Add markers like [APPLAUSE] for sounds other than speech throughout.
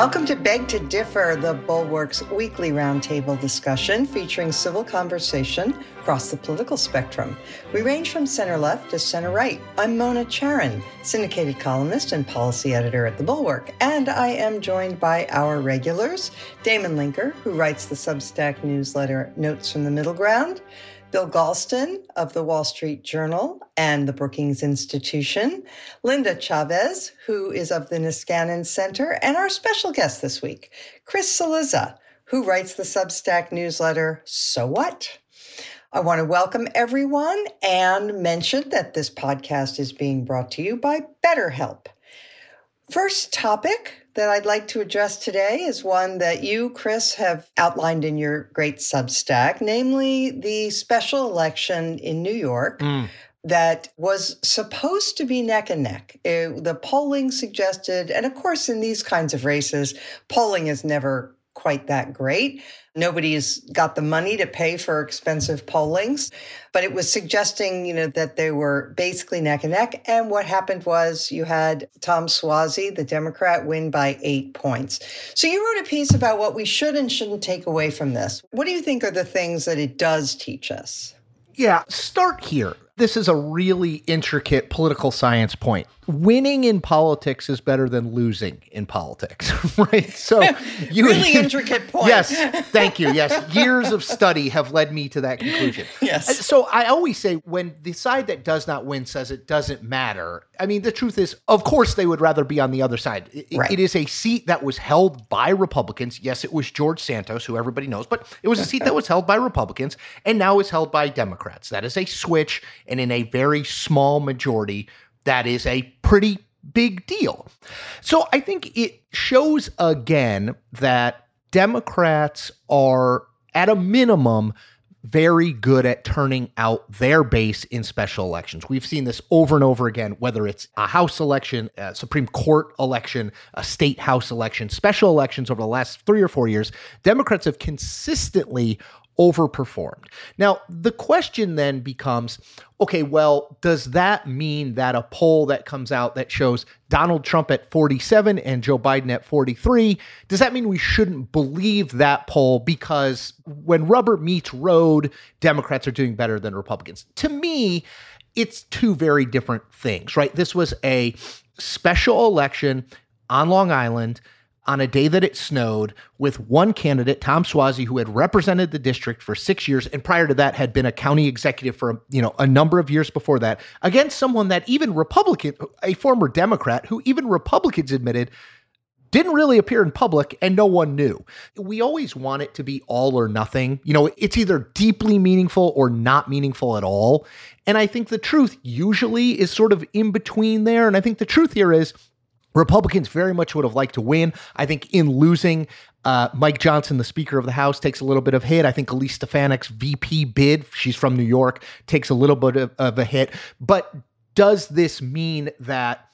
Welcome to Beg to Differ, the Bulwark's weekly roundtable discussion featuring civil conversation across the political spectrum. We range from center left to center right. I'm Mona Charen, syndicated columnist and policy editor at the Bulwark, and I am joined by our regulars Damon Linker, who writes the Substack newsletter Notes from the Middle Ground. Bill Galston of the Wall Street Journal and the Brookings Institution, Linda Chavez, who is of the Niskanen Center, and our special guest this week, Chris Cillizza, who writes the Substack newsletter So What? I want to welcome everyone and mention that this podcast is being brought to you by BetterHelp. First topic that I'd like to address today is one that you, Chris, have outlined in your great Substack, namely the special election in New York. Mm. That was supposed to be neck and neck. It, the polling suggested, and of course, in these kinds of races, polling is never quite that great. Nobody's got the money to pay for expensive pollings, but it was suggesting, you know, that they were basically neck and neck. And what happened was you had Tom Suozzi, the Democrat, win by eight points. So you wrote a piece about what we should and shouldn't take away from this. What do you think are the things that it does teach us? Yeah, start here. This is a really intricate political science point winning in politics is better than losing in politics, [LAUGHS] right? So [LAUGHS] you really [LAUGHS] intricate point. Yes, thank you. Yes, years of study have led me to that conclusion. Yes. So I always say when the side that does not win says it doesn't matter. I mean, the truth is, of course, they would rather be on the other side. It, right. it is a seat that was held by Republicans. Yes, it was George Santos, who everybody knows, but it was a seat that was held by Republicans and now is held by Democrats. That is a switch, and in a very small majority that is a pretty big deal. So I think it shows again that Democrats are, at a minimum, very good at turning out their base in special elections. We've seen this over and over again, whether it's a House election, a Supreme Court election, a state House election, special elections over the last three or four years. Democrats have consistently overperformed. Now, the question then becomes okay, well, does that mean that a poll that comes out that shows Donald Trump at 47 and Joe Biden at 43, does that mean we shouldn't believe that poll because when rubber meets road, Democrats are doing better than Republicans? To me, it's two very different things, right? This was a special election on Long Island on a day that it snowed with one candidate, Tom Suozzi, who had represented the district for six years, and prior to that had been a county executive for you know a number of years before that, against someone that even Republican, a former Democrat, who even Republicans admitted didn't really appear in public and no one knew. We always want it to be all or nothing. You know, it's either deeply meaningful or not meaningful at all. And I think the truth usually is sort of in between there. And I think the truth here is Republicans very much would have liked to win. I think in losing, uh, Mike Johnson, the Speaker of the House, takes a little bit of hit. I think Elise Stefanik's VP bid, she's from New York, takes a little bit of, of a hit. But does this mean that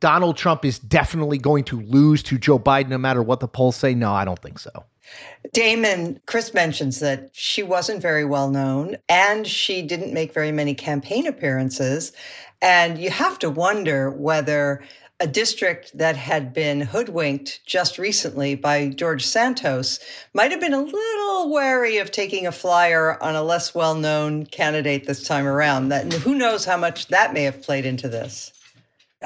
Donald Trump is definitely going to lose to Joe Biden no matter what the polls say? No, I don't think so. Damon, Chris mentions that she wasn't very well known and she didn't make very many campaign appearances. And you have to wonder whether a district that had been hoodwinked just recently by George Santos might have been a little wary of taking a flyer on a less well known candidate this time around. That, who knows how much that may have played into this?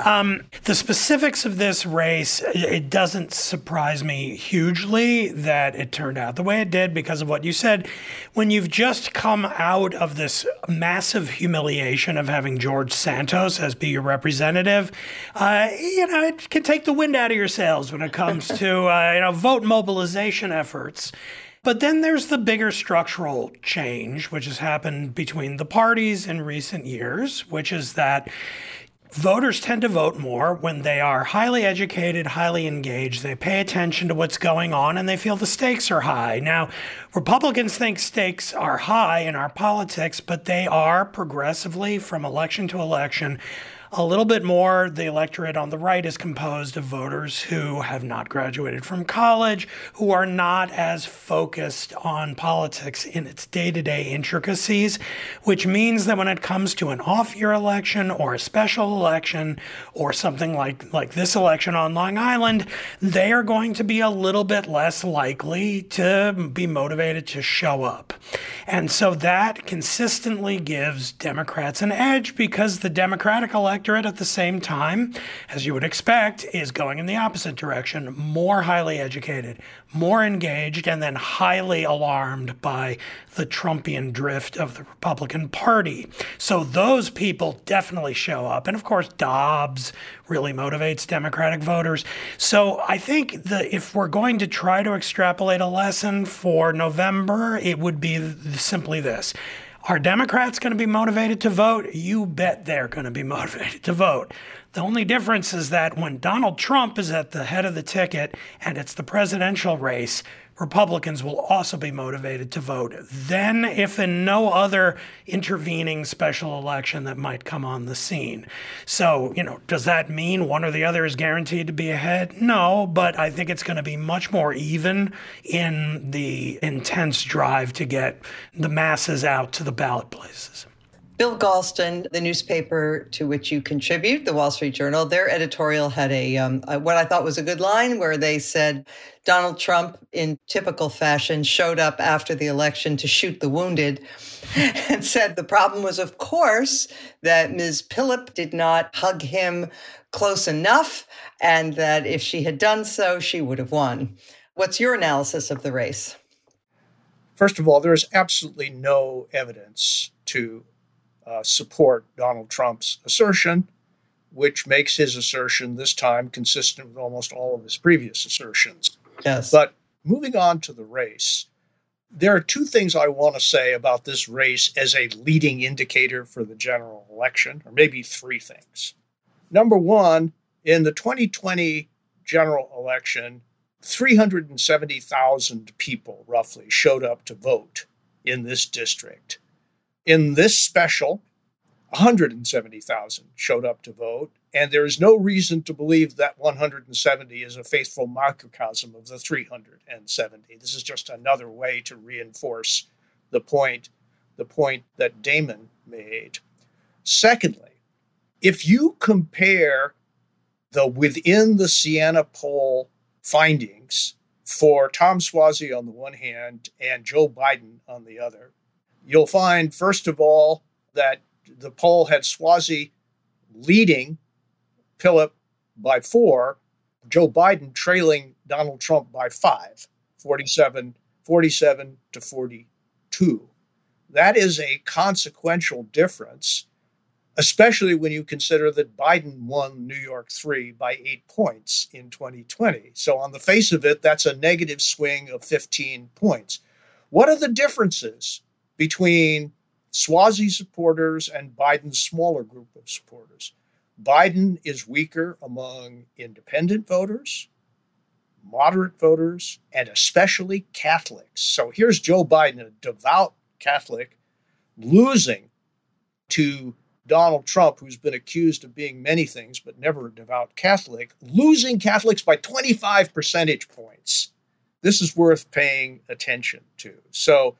Um, the specifics of this race, it doesn't surprise me hugely that it turned out the way it did because of what you said. When you've just come out of this massive humiliation of having George Santos as be your representative, uh, you know, it can take the wind out of your sails when it comes to, [LAUGHS] uh, you know, vote mobilization efforts. But then there's the bigger structural change, which has happened between the parties in recent years, which is that voters tend to vote more when they are highly educated, highly engaged. They pay attention to what's going on and they feel the stakes are high. Now, Republicans think stakes are high in our politics, but they are progressively from election to election a little bit more. The electorate on the right is composed of voters who have not graduated from college, who are not as focused on politics in its day to day intricacies, which means that when it comes to an off year election or a special election or something like, like this election on Long Island, they are going to be a little bit less likely to be motivated to show up. And so that consistently gives Democrats an edge because the Democratic electorate at the same time, as you would expect, is going in the opposite direction, more highly educated, more engaged, and then highly alarmed by the Trumpian drift of the Republican Party. So those people definitely show up. And of course, Dobbs really motivates Democratic voters. So I think that if we're going to try to extrapolate a lesson for November, it would be simply this. Are Democrats going to be motivated to vote? You bet they're going to be [LAUGHS] motivated to vote. The only difference is that when Donald Trump is at the head of the ticket and it's the presidential race, Republicans will also be motivated to vote. Then, if in no other intervening special election that might come on the scene. So, you know, does that mean one or the other is guaranteed to be ahead? No, but I think it's going to be much more even in the intense drive to get the masses out to the ballot places. Bill Galston, the newspaper to which you contribute, the Wall Street Journal, their editorial had a, um, what I thought was a good line where they said Donald Trump, in typical fashion, showed up after the election to shoot the wounded, [LAUGHS] and said the problem was, of course, that Ms. Pilip did not hug him close enough, and that if she had done so, she would have won. What's your analysis of the race? First of all, there is absolutely no evidence to uh, support Donald Trump's assertion, which makes his assertion this time consistent with almost all of his previous assertions. Yes. But moving on to the race, there are two things I want to say about this race as a leading indicator for the general election, or maybe three things. Number one, in the 2020 general election, 370,000 people roughly showed up to vote in this district. In this special, 170,000 showed up to vote, and there is no reason to believe that 170 is a faithful microcosm of the 370. This is just another way to reinforce the point, the point that Damon made. Secondly, if you compare the within the Siena poll findings for Tom Suozzi on the one hand and Joe Biden on the other, You'll find, first of all, that the poll had Suozzi leading Pilip by four, Joe Biden trailing Donald Trump by five, 47, 47 to 42. That is a consequential difference, especially when you consider that Biden won New York 3 by eight points in 2020. So, on the face of it, that's a negative swing of 15 points. What are the differences between Suozzi supporters and Biden's smaller group of supporters. Biden is weaker among independent voters, moderate voters, and especially Catholics. So here's Joe Biden, a devout Catholic, losing to Donald Trump, who's been accused of being many things but never a devout Catholic, losing Catholics by 25 percentage points. This is worth paying attention to. So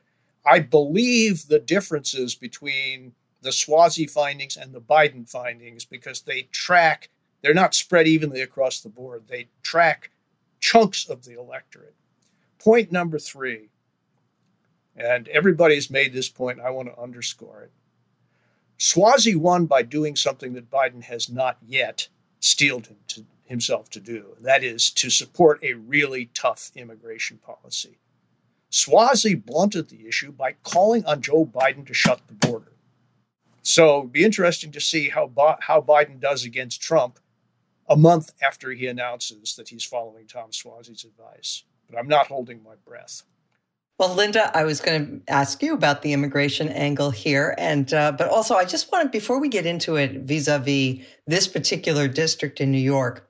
I believe the differences between the Suozzi findings and the Biden findings because they track, they're not spread evenly across the board. They track chunks of the electorate. Point number three, and everybody's made this point, I want to underscore it. Suozzi won by doing something that Biden has not yet steeled him to, himself to do. That is to support a really tough immigration policy. Suozzi blunted the issue by calling on Joe Biden to shut the border. So it'd be interesting to see how, how Biden does against Trump a month after he announces that he's following Tom Suozzi's advice. But I'm not holding my breath. Well, Linda, I was going to ask you about the immigration angle here, and uh, but also I just wanted before we get into it vis-a-vis this particular district in New York,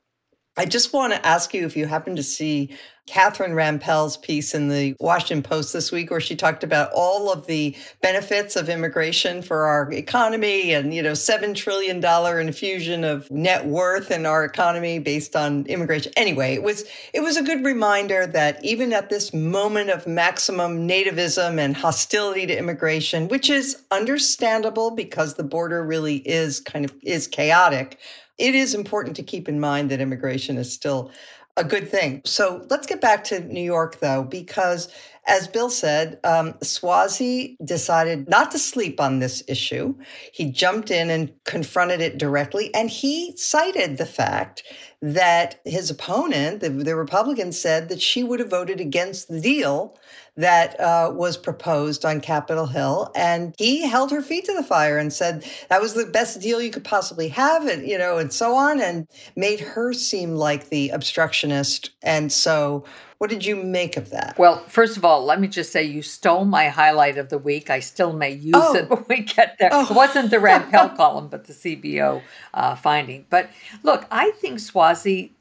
I just want to ask you if you happen to see Catherine Rampell's piece in the Washington Post this week, where she talked about all of the benefits of immigration for our economy and, you know, $7 trillion infusion of net worth in our economy based on immigration. Anyway, it was, it was a good reminder that even at this moment of maximum nativism and hostility to immigration, which is understandable because the border really is kind of is chaotic, it is important to keep in mind that immigration is still a good thing. So let's get back to New York, though, because as Bill said, um, Suozzi decided not to sleep on this issue. He jumped in and confronted it directly, and he cited the fact that his opponent, the, the Republican, said that she would have voted against the deal that uh, was proposed on Capitol Hill, and he held her feet to the fire and said that was the best deal you could possibly have, and you know, and so on, and made her seem like the obstructionist. And so, what did you make of that? Well, first of all, let me just say you stole my highlight of the week. I still may use oh. it when we get there. Oh. It wasn't the Rampell [LAUGHS] column, but the CBO uh, finding. But look, I think Suozzi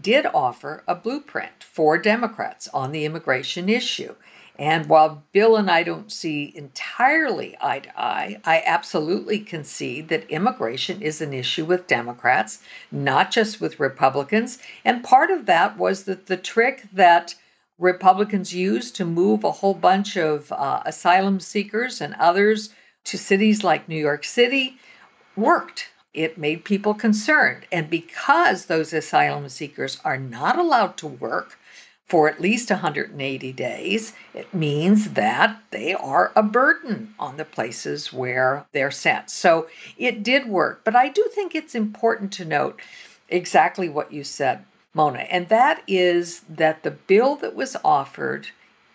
did offer a blueprint for Democrats on the immigration issue. And while Bill and I don't see entirely eye to eye, I absolutely concede that immigration is an issue with Democrats, not just with Republicans. And part of that was that the trick that Republicans used to move a whole bunch of uh, asylum seekers and others to cities like New York City worked. It made people concerned. And because those asylum seekers are not allowed to work, for at least 180 days, it means that they are a burden on the places where they're sent. So it did work. But I do think it's important to note exactly what you said, Mona, and that is that the bill that was offered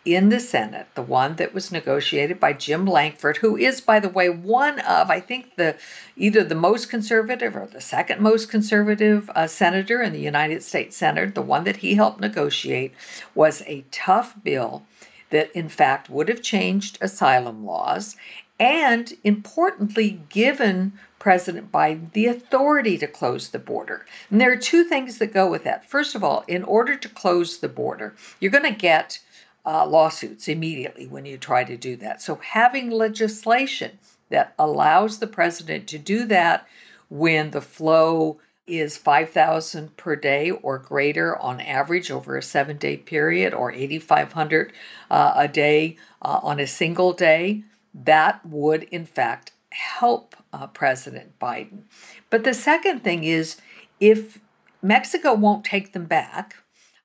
in the Senate, the one that was negotiated by Jim Lankford, who is, by the way, one of, I think, the either the most conservative or the second most conservative uh, senator in the United States Senate, the one that he helped negotiate, was a tough bill that, in fact, would have changed asylum laws and, importantly, given President Biden the authority to close the border. And there are two things that go with that. First of all, in order to close the border, you're going to get uh, lawsuits immediately when you try to do that. So, having legislation that allows the president to do that when the flow is 5,000 per day or greater on average over a seven day period, or 8,500 uh, a day uh, on a single day, that would in fact help uh, President Biden. But the second thing is if Mexico won't take them back,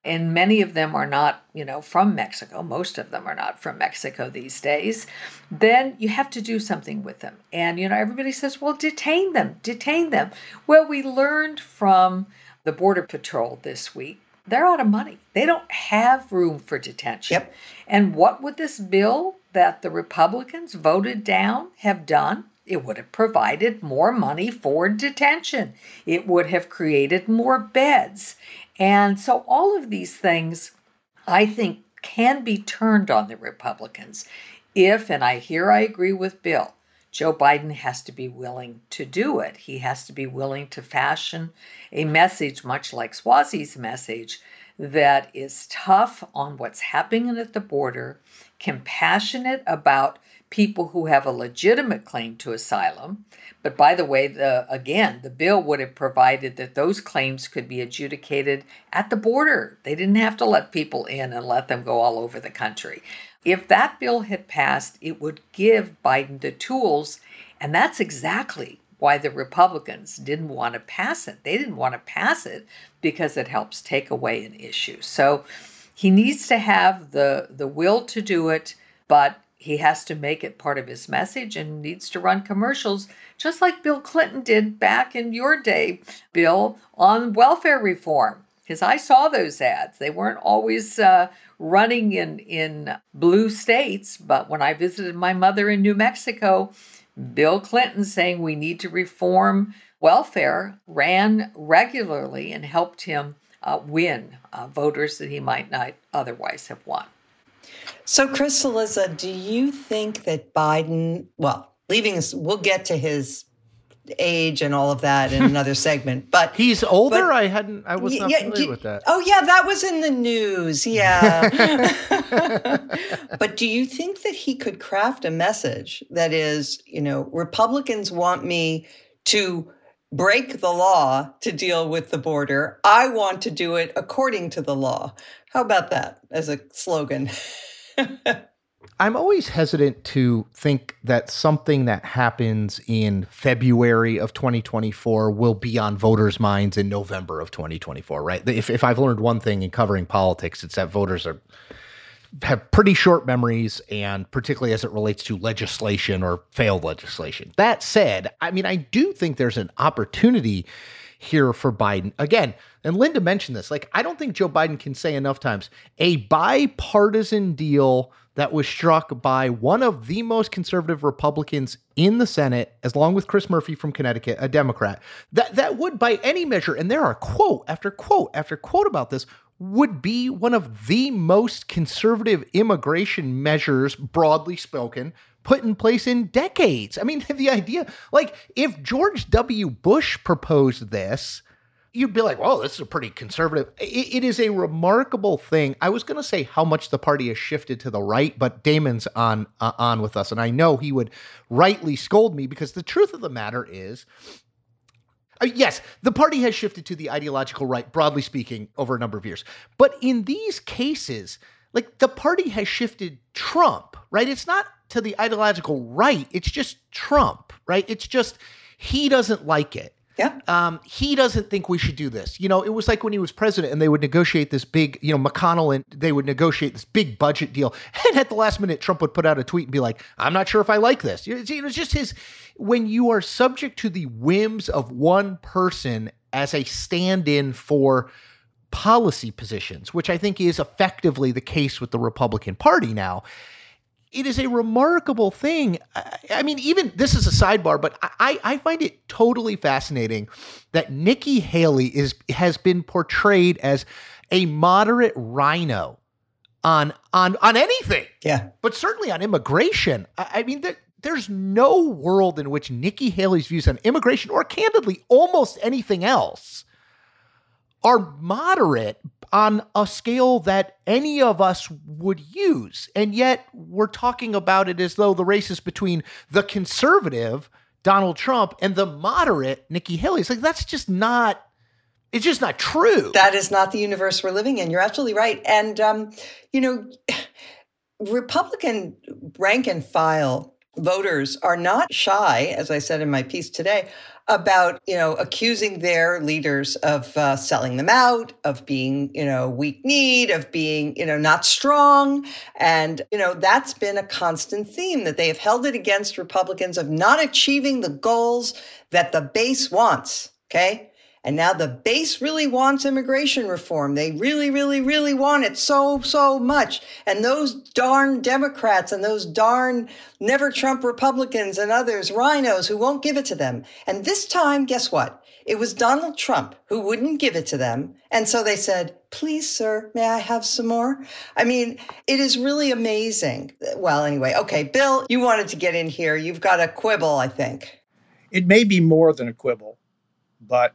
and many of them are not, you know, from Mexico. Most of them are not from Mexico these days. Then you have to do something with them. And, you know, everybody says, well, detain them, detain them. Well, we learned from the Border Patrol this week they're out of money. They don't have room for detention. Yep. And what would this bill that the Republicans voted down have done? It would have provided more money for detention. It would have created more beds. And so all of these things, I think, can be turned on the Republicans if, and I here I agree with Bill, Joe Biden has to be willing to do it. He has to be willing to fashion a message, much like Suozzi's message, that is tough on what's happening at the border, compassionate about people who have a legitimate claim to asylum. But by the way, the again, the bill would have provided that those claims could be adjudicated at the border. They didn't have to let people in and let them go all over the country. If that bill had passed, it would give Biden the tools, and that's exactly why the Republicans didn't want to pass it. They didn't want to pass it because it helps take away an issue. So he needs to have the the will to do it, but he has to make it part of his message and needs to run commercials, just like Bill Clinton did back in your day, Bill, on welfare reform. Because I saw those ads. They weren't always uh, running in, in blue states, but when I visited my mother in New Mexico, Bill Clinton saying we need to reform welfare ran regularly and helped him uh, win uh, voters that he might not otherwise have won. So, Chris Cillizza, do you think that Biden, well, leaving us, we'll get to his age and all of that in [LAUGHS] another segment. But he's older. But, I hadn't. I was not yeah, familiar do, with that. Oh yeah, that was in the news. Yeah. [LAUGHS] [LAUGHS] but do you think that he could craft a message that is, you know, Republicans want me to break the law to deal with the border. I want to do it according to the law. How about that as a slogan? I'm always hesitant to think that something that happens in February of 2024 will be on voters' minds in November of 2024, right? If, if I've learned one thing in covering politics, it's that voters are have pretty short memories and particularly as it relates to legislation or failed legislation. That said, I mean, I do think there's an opportunity here for Biden. Again, and Linda mentioned this, like, I don't think Joe Biden can say enough times a bipartisan deal that was struck by one of the most conservative Republicans in the Senate, as long with Chris Murphy from Connecticut, a Democrat, that, that would, by any measure, and there are quote after quote after quote about this, would be one of the most conservative immigration measures, broadly spoken, put in place in decades. I mean, [LAUGHS] the idea, like, if George W. Bush proposed this, you'd be like, "Well, this is a pretty conservative." it, it is a remarkable thing. I was going to say how much the party has shifted to the right, but Damon's on uh, on with us, and I know he would rightly scold me because the truth of the matter is uh, yes, the party has shifted to the ideological right, broadly speaking, over a number of years. But in these cases, like the party has shifted Trump, right? It's not to the ideological right, it's just Trump, right? It's just he doesn't like it. Yeah. Um, he doesn't think we should do this. You know, it was like when he was president and they would negotiate this big, you know, McConnell and they would negotiate this big budget deal. [LAUGHS] And at the last minute, Trump would put out a tweet and be like, I'm not sure if I like this. It was just his, when you are subject to the whims of one person as a stand in for policy positions, which I think is effectively the case with the Republican Party now it is a remarkable thing. I, mean, even this is a sidebar, but I, I find it totally fascinating that Nikki Haley is has been portrayed as a moderate RINO on on on anything. Yeah, but certainly on immigration. I, I mean, there, there's no world in which Nikki Haley's views on immigration, or candidly, almost anything else, are moderate on a scale that any of us would use. And yet we're talking about it as though the race is between the conservative, Donald Trump, and the moderate, Nikki Haley. It's like, that's just not. It's just not true. That is not the universe we're living in. You're absolutely right. And, um, you know, Republican rank and file voters are not shy, as I said in my piece today, about you know accusing their leaders of uh, selling them out of being you know weak need of being you know not strong. And you know that's been a constant theme that they have held it against republicans of not achieving the goals that the base wants okay and now the base really wants immigration reform. They really, really, really want it so, so much. And those darn Democrats and those darn never Trump Republicans and others, RINOs who won't give it to them. And this time, guess what? It was Donald Trump who wouldn't give it to them. And so they said, please, sir, may I have some more? I mean, it is really amazing. Well, anyway, okay, Bill, you wanted to get in here. You've got a quibble, I think. It may be more than a quibble, but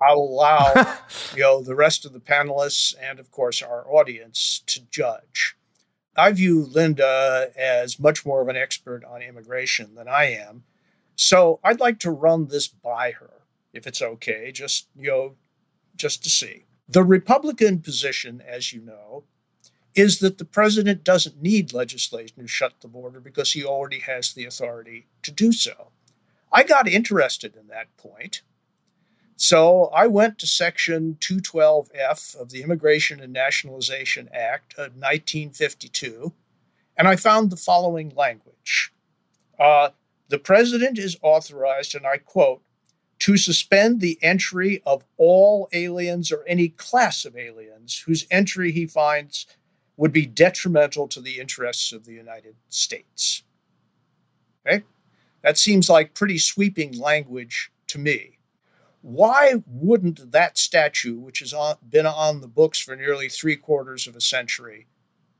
I'll allow [LAUGHS] you know the rest of the panelists and of course our audience to judge. I view Linda as much more of an expert on immigration than I am. So I'd like to run this by her, if it's okay, just you know, just to see. The Republican position, as you know, is that the president doesn't need legislation to shut the border because he already has the authority to do so. I got interested in that point so I went to Section 212F of the Immigration and Nationalization Act of 1952, and I found the following language uh, The president is authorized, and I quote, to suspend the entry of all aliens or any class of aliens whose entry he finds would be detrimental to the interests of the United States. Okay? That seems like pretty sweeping language to me why wouldn't that statue, which has been on the books for nearly three quarters of a century,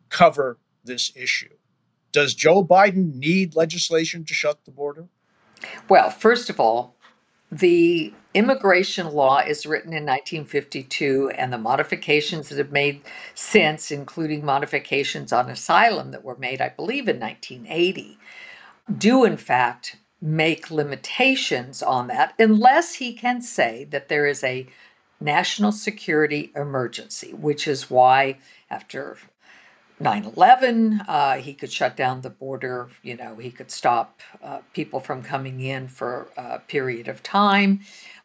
cover this issue? Does Joe Biden need legislation to shut the border? Well, first of all, the immigration law is written in 1952, and the modifications that have made since, including modifications on asylum that were made, I believe, in 1980, do in fact make limitations on that, unless he can say that there is a national security emergency, which is why after 9 11. Uh, he could shut down the border. You know, he could stop uh, people from coming in for a period of time.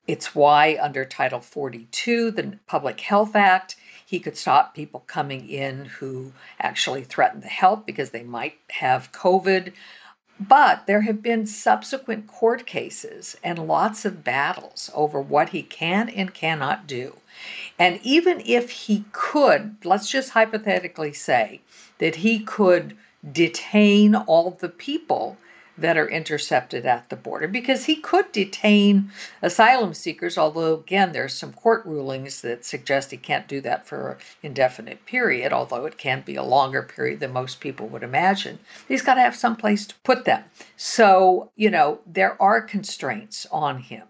It's why, under Title 42, the Public Health Act, he could stop people coming in who actually threaten the health because they might have COVID. But there have been subsequent court cases and lots of battles over what he can and cannot do. And even if he could, let's just hypothetically say that he could detain all the people that are intercepted at the border because he could detain asylum seekers although again there's some court rulings that suggest he can't do that for an indefinite period although it can be a longer period than most people would imagine. He's got to have some place to put them. So you know there are constraints on him.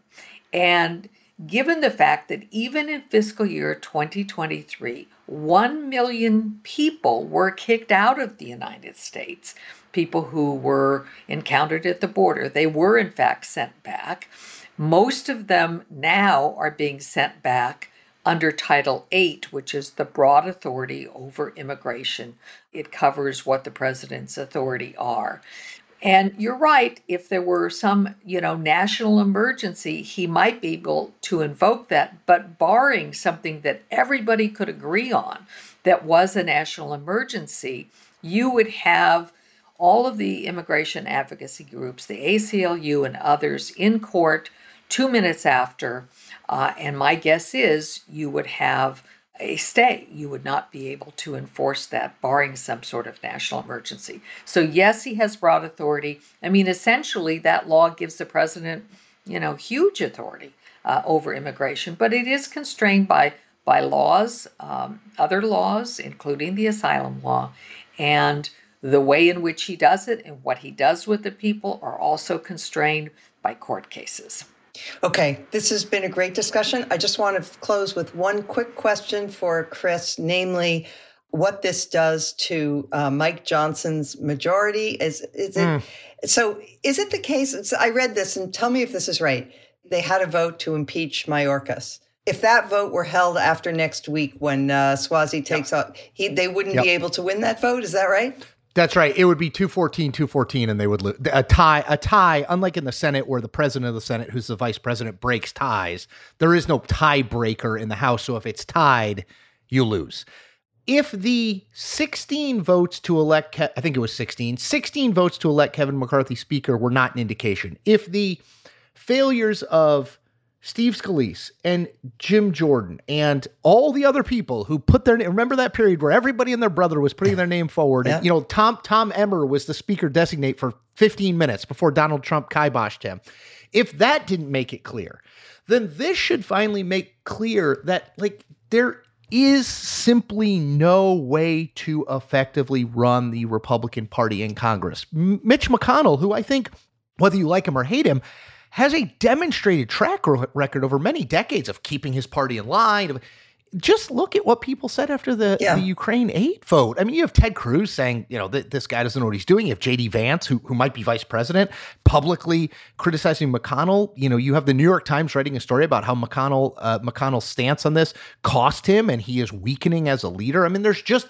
And given the fact that even in fiscal year 2023, 1 million people were kicked out of the United States, people who were encountered at the border. They were, in fact, sent back. Most of them now are being sent back under Title VIII, which is the broad authority over immigration. It covers what the president's authority are. And you're right, if there were some, you know, national emergency, he might be able to invoke that, but barring something that everybody could agree on that was a national emergency, you would have all of the immigration advocacy groups, the ACLU and others in court 2 minutes after, uh, and my guess is you would have a stay. You would not be able to enforce that, barring some sort of national emergency. So, yes, he has broad authority. I mean, essentially, that law gives the president, you know, huge authority uh, over immigration, but it is constrained by by laws, um, other laws, including the asylum law, and the way in which he does it and what he does with the people are also constrained by court cases. Okay, this has been a great discussion. I just want to close with one quick question for Chris, namely, what this does to uh, Mike Johnson's majority. Is is it mm. so? Is it the case? I read this, and tell me if this is right. They had a vote to impeach Mayorkas. If that vote were held after next week, when uh, Suozzi takes yep. off, he they wouldn't yep. be able to win that vote. Is that right? That's right. It would be 214, 214, and they would lose. A tie, a tie, unlike in the Senate where the president of the Senate, who's the vice president, breaks ties, there is no tiebreaker in the House. So if it's tied, you lose. If the 16 votes to elect, Ke- I think it was 16, 16 votes to elect Kevin McCarthy Speaker were not an indication. If the failures of Steve Scalise and Jim Jordan and all the other people who put their name. remember that period where everybody and their brother was putting their name forward. yeah. and, you know, Tom Tom Emmer was the speaker designate for 15 minutes before Donald Trump kiboshed him. If that didn't make it clear, then this should finally make clear that like there is simply no way to effectively run the Republican Party in Congress. M- Mitch McConnell, who I think whether you like him or hate him, has a demonstrated track record over many decades of keeping his party in line. Just look at what people said after the, yeah. the Ukraine aid vote. I mean, you have Ted Cruz saying, you know, th- this guy doesn't know what he's doing. You have J.D. Vance, who, who might be vice president, publicly criticizing McConnell. You know, you have the New York Times writing a story about how McConnell uh, McConnell's stance on this cost him, and he is weakening as a leader. I mean, there's just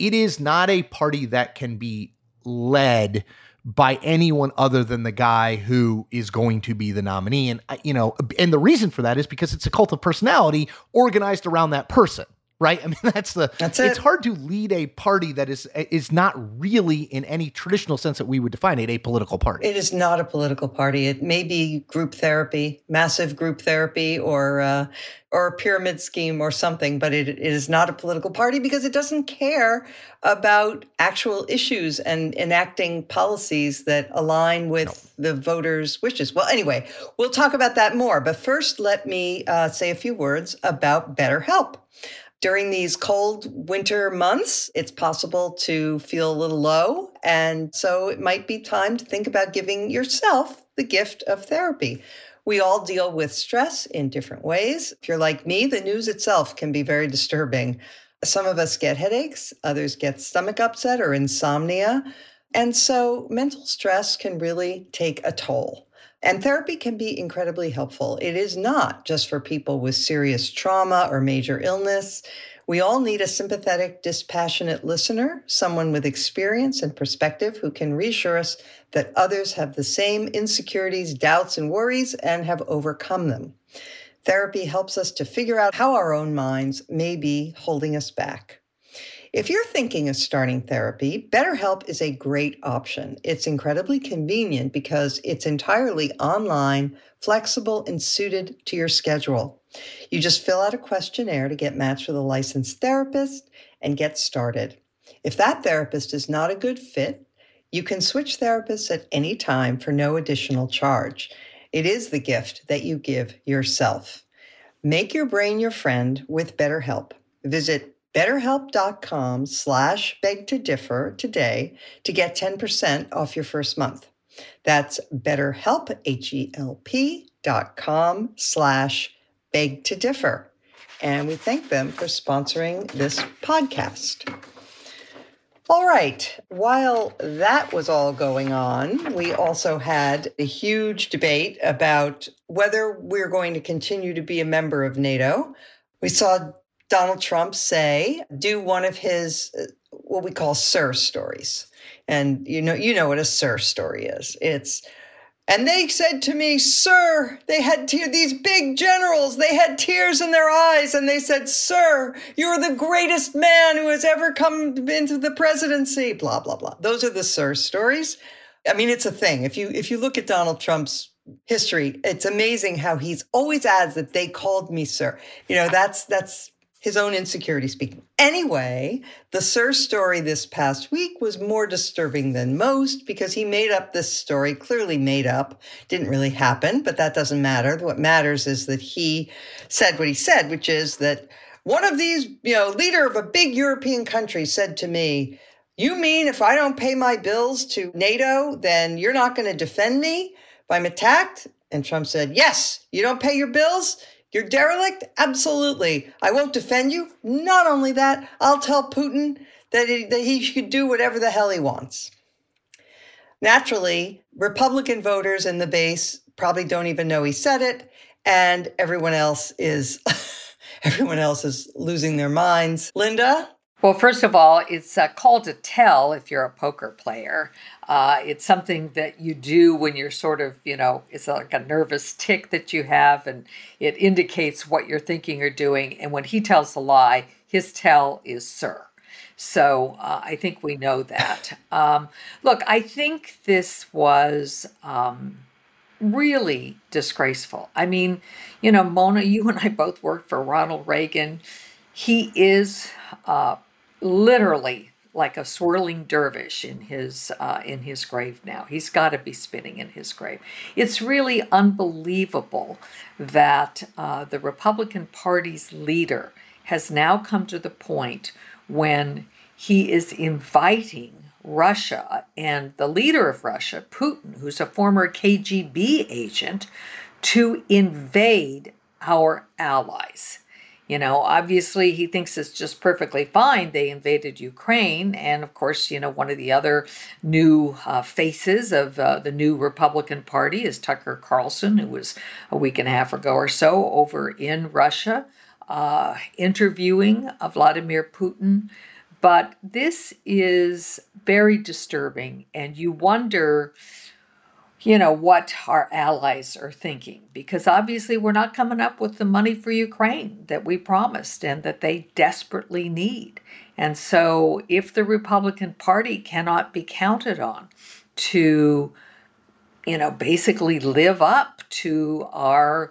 it is not a party that can be led by anyone other than the guy who is going to be the nominee. And, uh, you know, and the reason for that is because it's a cult of personality organized around that person right? I mean, [LAUGHS] that's the. That's it. It's hard to lead a party that is is not really, in any traditional sense that we would define it, a political party. It is not a political party. It may be group therapy, massive group therapy, or uh, or a pyramid scheme or something, but it, it is not a political party because it doesn't care about actual issues and enacting policies that align with no. the voters' wishes. Well, anyway, we'll talk about that more. But first, let me uh, say a few words about BetterHelp. During these cold winter months, it's possible to feel a little low. And so it might be time to think about giving yourself the gift of therapy. We all deal with stress in different ways. If you're like me, the news itself can be very disturbing. Some of us get headaches, others get stomach upset or insomnia. And so mental stress can really take a toll. And mm-hmm. therapy can be incredibly helpful. It is not just for people with serious trauma or major illness. We all need a sympathetic, dispassionate listener, someone with experience and perspective who can reassure us that others have the same insecurities, doubts, and worries and have overcome them. Therapy helps us to figure out how our own minds may be holding us back. If you're thinking of starting therapy, BetterHelp is a great option. It's incredibly convenient because it's entirely online, flexible, and suited to your schedule. You just fill out a questionnaire to get matched with a licensed therapist and get started. If that therapist is not a good fit, you can switch therapists at any time for no additional charge. It is the gift that you give yourself. Make your brain your friend with BetterHelp. Visit betterhelp.com slash beg to differ today to get 10% off your first month. That's betterhelp, H-E-L-P dot com slash beg to differ. And we thank them for sponsoring this podcast. All right. While that was all going on, we also had a huge debate about whether we're going to continue to be a member of NATO. We saw Donald Trump say, do one of his uh, what we call SIR stories. And you know, you know what a SIR story is. It's and they said to me, Sir, they had te- these big generals, they had tears in their eyes, and they said, Sir, you're the greatest man who has ever come into the presidency, blah, blah, blah. Those are the Sir stories. I mean, it's a thing. If you if you look at Donald Trump's history, it's amazing how he's always adds that they called me sir. You know, that's that's his own insecurity speaking. Anyway, the Sir story this past week was more disturbing than most because he made up this story, clearly made up, didn't really happen, but that doesn't matter. What matters is that he said what he said, which is that one of these, you know, leader of a big European country said to me, You mean if I don't pay my bills to NATO, then you're not going to defend me if I'm attacked? And Trump said, Yes, you don't pay your bills? You're derelict? Absolutely. I won't defend you. Not only that, I'll tell Putin that he, that he should do whatever the hell he wants. Naturally, Republican voters in the base probably don't even know he said it, and everyone else is [LAUGHS] everyone else is losing their minds. Linda, well, first of all, it's a call to tell if you're a poker player. Uh, it's something that you do when you're sort of, you know, it's like a nervous tick that you have, and it indicates what you're thinking or doing. And when he tells a lie, his tell is sir. So uh, I think we know that. [LAUGHS] Um, look, I think this was um, really disgraceful. I mean, you know, Mona, you and I both worked for Ronald Reagan. He is uh, literally like a swirling dervish in his uh, in his grave now. He's got to be spinning in his grave. It's really unbelievable that uh, the Republican Party's leader has now come to the point when he is inviting Russia and the leader of Russia, Putin, who's a former KGB agent, to invade our allies. You know, obviously, he thinks it's just perfectly fine. They invaded Ukraine. And of course, you know, one of the other new uh, faces of uh, the new Republican Party is Tucker Carlson, who was a week and a half ago or so over in Russia uh, interviewing Vladimir Putin. But this is very disturbing. And you wonder you know, what our allies are thinking, because obviously we're not coming up with the money for Ukraine that we promised and that they desperately need. And so, if the Republican Party cannot be counted on to, you know, basically live up to our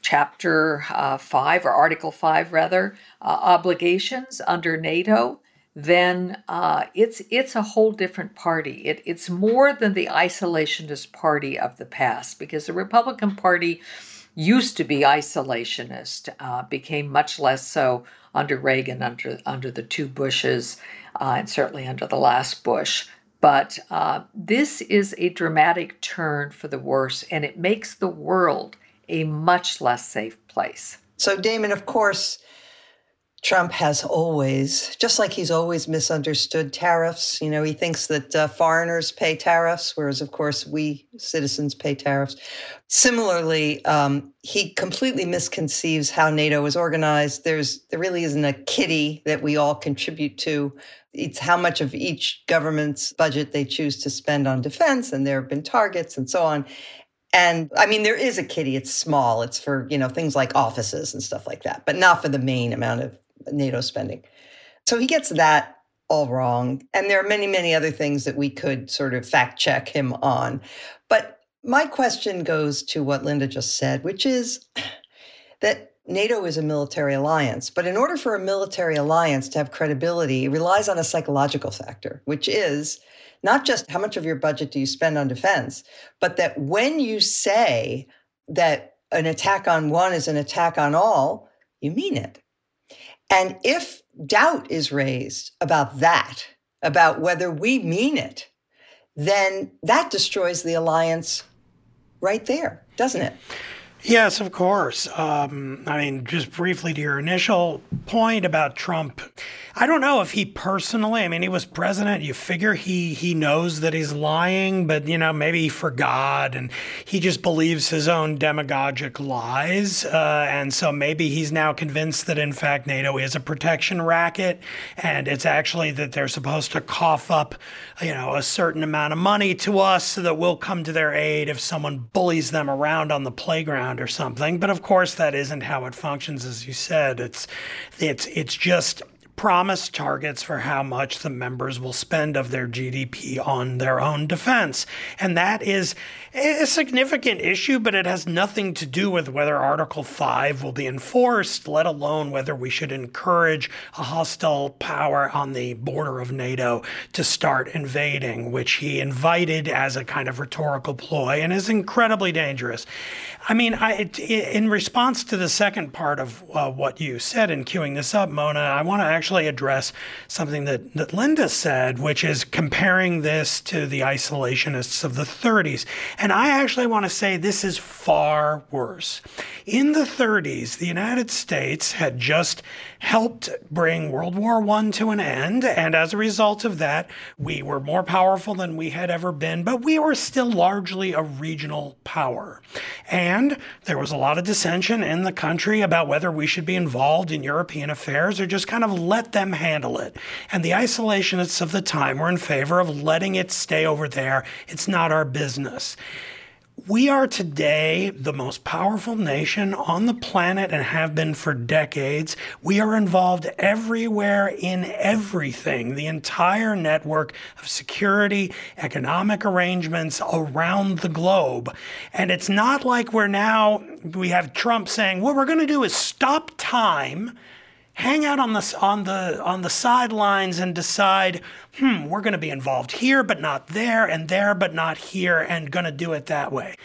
Chapter uh, 5 or Article 5, rather, uh, obligations under NATO, then uh, it's it's a whole different party. It, it's more than the isolationist party of the past because the Republican Party used to be isolationist, uh, became much less so under Reagan, under under the two Bushes, uh, and certainly under the last Bush. But uh, this is a dramatic turn for the worse, and it makes the world a much less safe place. So, Damon, of course, Trump has always, just like he's always misunderstood tariffs. You know, he thinks that uh, foreigners pay tariffs, whereas, of course, we citizens pay tariffs. Similarly, um, he completely misconceives how NATO is organized. There's there really isn't a kitty that we all contribute to. It's how much of each government's budget they choose to spend on defense, and there have been targets and so on. And I mean, there is a kitty. It's small. It's for you know things like offices and stuff like that, but not for the main amount of NATO spending. So he gets that all wrong. And there are many, many other things that we could sort of fact check him on. But my question goes to what Linda just said, which is [CLEARS THROAT] that NATO is a military alliance. But in order for a military alliance to have credibility, it relies on a psychological factor, which is not just how much of your budget do you spend on defense, but that when you say that an attack on one is an attack on all, you mean it. And if doubt is raised about that, about whether we mean it, then that destroys the alliance right there, doesn't it? Yes, of course. Um, I mean, just briefly to your initial point about Trump, I don't know if he personally, I mean, he was president. You figure he he knows that he's lying, but you know, maybe he forgot and he just believes his own demagogic lies. Uh, and so maybe he's now convinced that in fact NATO is a protection racket and it's actually that they're supposed to cough up, you know, a certain amount of money to us so that we'll come to their aid if someone bullies them around on the playground around or something. But of course, that isn't how it functions, as you said. It's it's it's just promised targets for how much the members will spend of their GDP on their own defense. And that is a significant issue, but it has nothing to do with whether Article 5 will be enforced, let alone whether we should encourage a hostile power on the border of NATO to start invading, which he invited as a kind of rhetorical ploy and is incredibly dangerous. I mean, I, in response to the second part of uh, what you said in queuing this up, Mona, I want to actually address something that, that Linda said, which is comparing this to the isolationists of the 30s. And I actually want to say this is far worse. In the 30s, the United States had just helped bring World War I to an end. And as a result of that, we were more powerful than we had ever been, but we were still largely a regional power. And there was a lot of dissension in the country about whether we should be involved in European affairs or just kind of let them handle it. And the isolationists of the time were in favor of letting it stay over there. It's not our business. We are today the most powerful nation on the planet and have been for decades. We are involved everywhere in everything, the entire network of security, economic arrangements around the globe. And it's not like we're now, we have Trump saying, what we're going to do is stop time hang out on the on the on the sidelines and decide, hmm, we're going to be involved here but not there and there but not here and going to do it that way.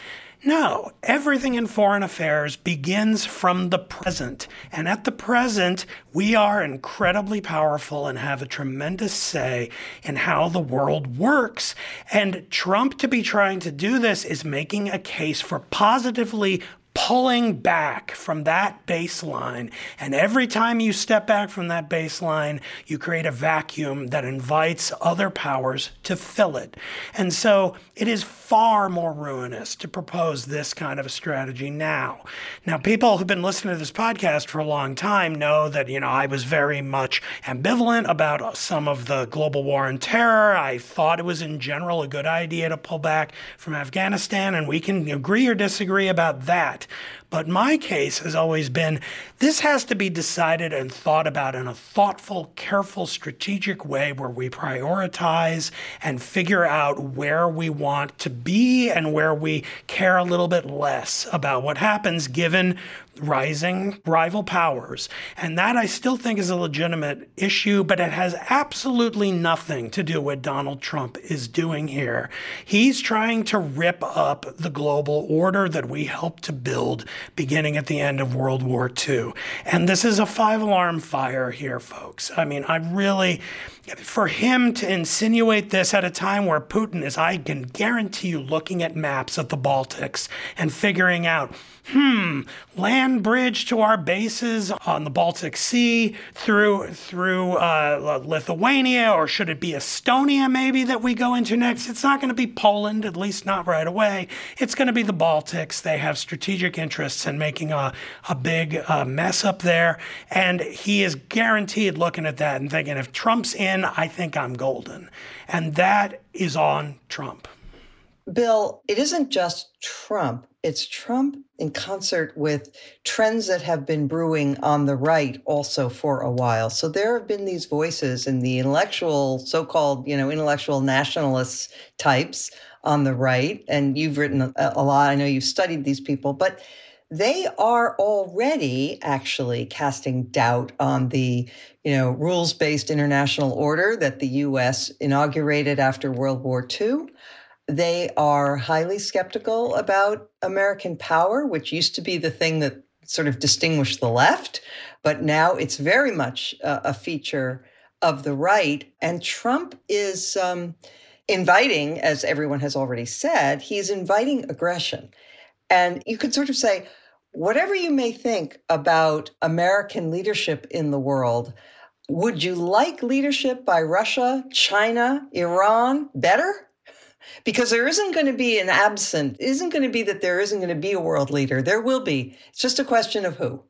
No, everything in foreign affairs begins from the present. And at the present, we are incredibly powerful and have a tremendous say in how the world works. And Trump, to be trying to do this, is making a case for positively pulling back from that baseline. And every time you step back from that baseline, you create a vacuum that invites other powers to fill it. And so it is far more ruinous to propose this kind of a strategy now. Now, people who've been listening to this podcast for a long time know that, you know, I was very much ambivalent about some of the global war on terror. I thought it was in general a good idea to pull back from Afghanistan, and we can agree or disagree about that. But my case has always been this has to be decided and thought about in a thoughtful, careful, strategic way where we prioritize and figure out where we want to be and where we care a little bit less about what happens given rising rival powers. And that I still think is a legitimate issue, but it has absolutely nothing to do with Donald Trump is doing here. He's trying to rip up the global order that we helped to build build beginning at the end of World War II. And this is a five alarm fire here, folks. I mean, I really, for him to insinuate this at a time where Putin is, I can guarantee you, looking at maps of the Baltics and figuring out hmm, land bridge to our bases on the Baltic Sea through through uh, Lithuania, or should it be Estonia maybe that we go into next? It's not going to be Poland, at least not right away. It's going to be the Baltics. They have strategic interests in making a, a big uh, mess up there. And he is guaranteed looking at that and thinking, if Trump's in, I think I'm golden. And that is on Trump. Bill, it isn't just Trump. It's Trump in concert with trends that have been brewing on the right also for a while. So there have been these voices in the intellectual, so called, you know, intellectual nationalists types on the right. And you've written a, a lot. I know you've studied these people, but they are already actually casting doubt on the you know rules-based international order that the US inaugurated after World War II they are highly skeptical about American power, which used to be the thing that sort of distinguished the left, but now it's very much a, a feature of the right. And Trump is um, inviting, as everyone has already said, he's inviting aggression. And you could sort of say, whatever you may think about American leadership in the world, would you like leadership by Russia, China, Iran better? Because there isn't going to be an absent, is isn't going to be that there isn't going to be a world leader. There will be. It's just a question of who.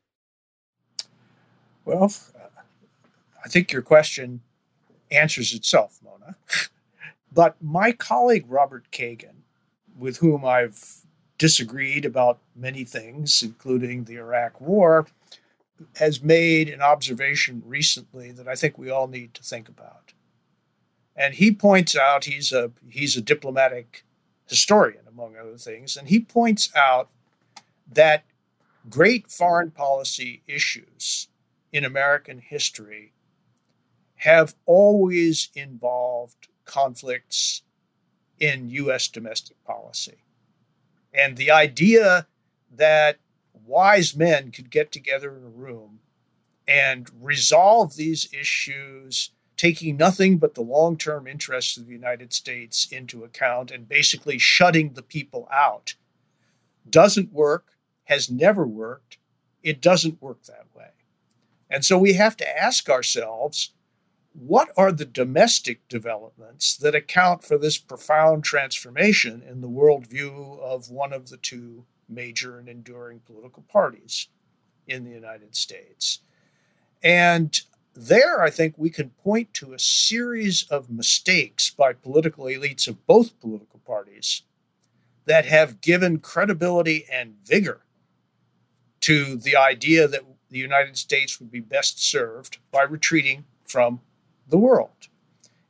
Well, I think your question answers itself, Mona. but my colleague Robert Kagan, with whom I've disagreed about many things, including the Iraq War, has made an observation recently that I think we all need to think about. And he points out he's a he's a diplomatic historian among other things, and he points out that great foreign policy issues in American history have always involved conflicts in US domestic policy. And the idea that wise men could get together in a room and resolve these issues taking nothing but the long term interests of the United States into account and basically shutting the people out doesn't work, has never worked. It doesn't work that way. And so we have to ask ourselves what are the domestic developments that account for this profound transformation in the worldview of one of the two major and enduring political parties in the United States? And there, I think we can point to a series of mistakes by political elites of both political parties that have given credibility and vigor to the idea that the United States would be best served by retreating from the world.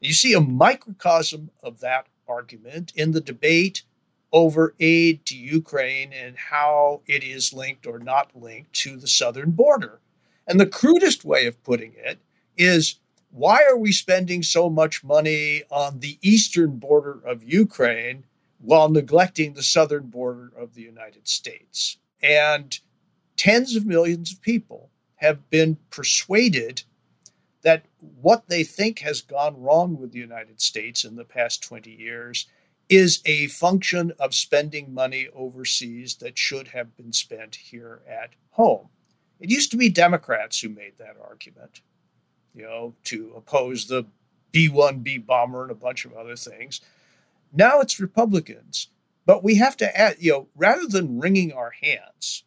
You see a microcosm of that argument in the debate over aid to Ukraine and how it is linked or not linked to the southern border. And the crudest way of putting it is why are we spending so much money on the eastern border of Ukraine while neglecting the southern border of the United States? And tens of millions of people have been persuaded that what they think has gone wrong with the United States in the past 20 years is a function of spending money overseas that should have been spent here at home. It used to be Democrats who made that argument, you know, to oppose the B 1B bomber and a bunch of other things. Now it's Republicans. But we have to add, you know, rather than wringing our hands,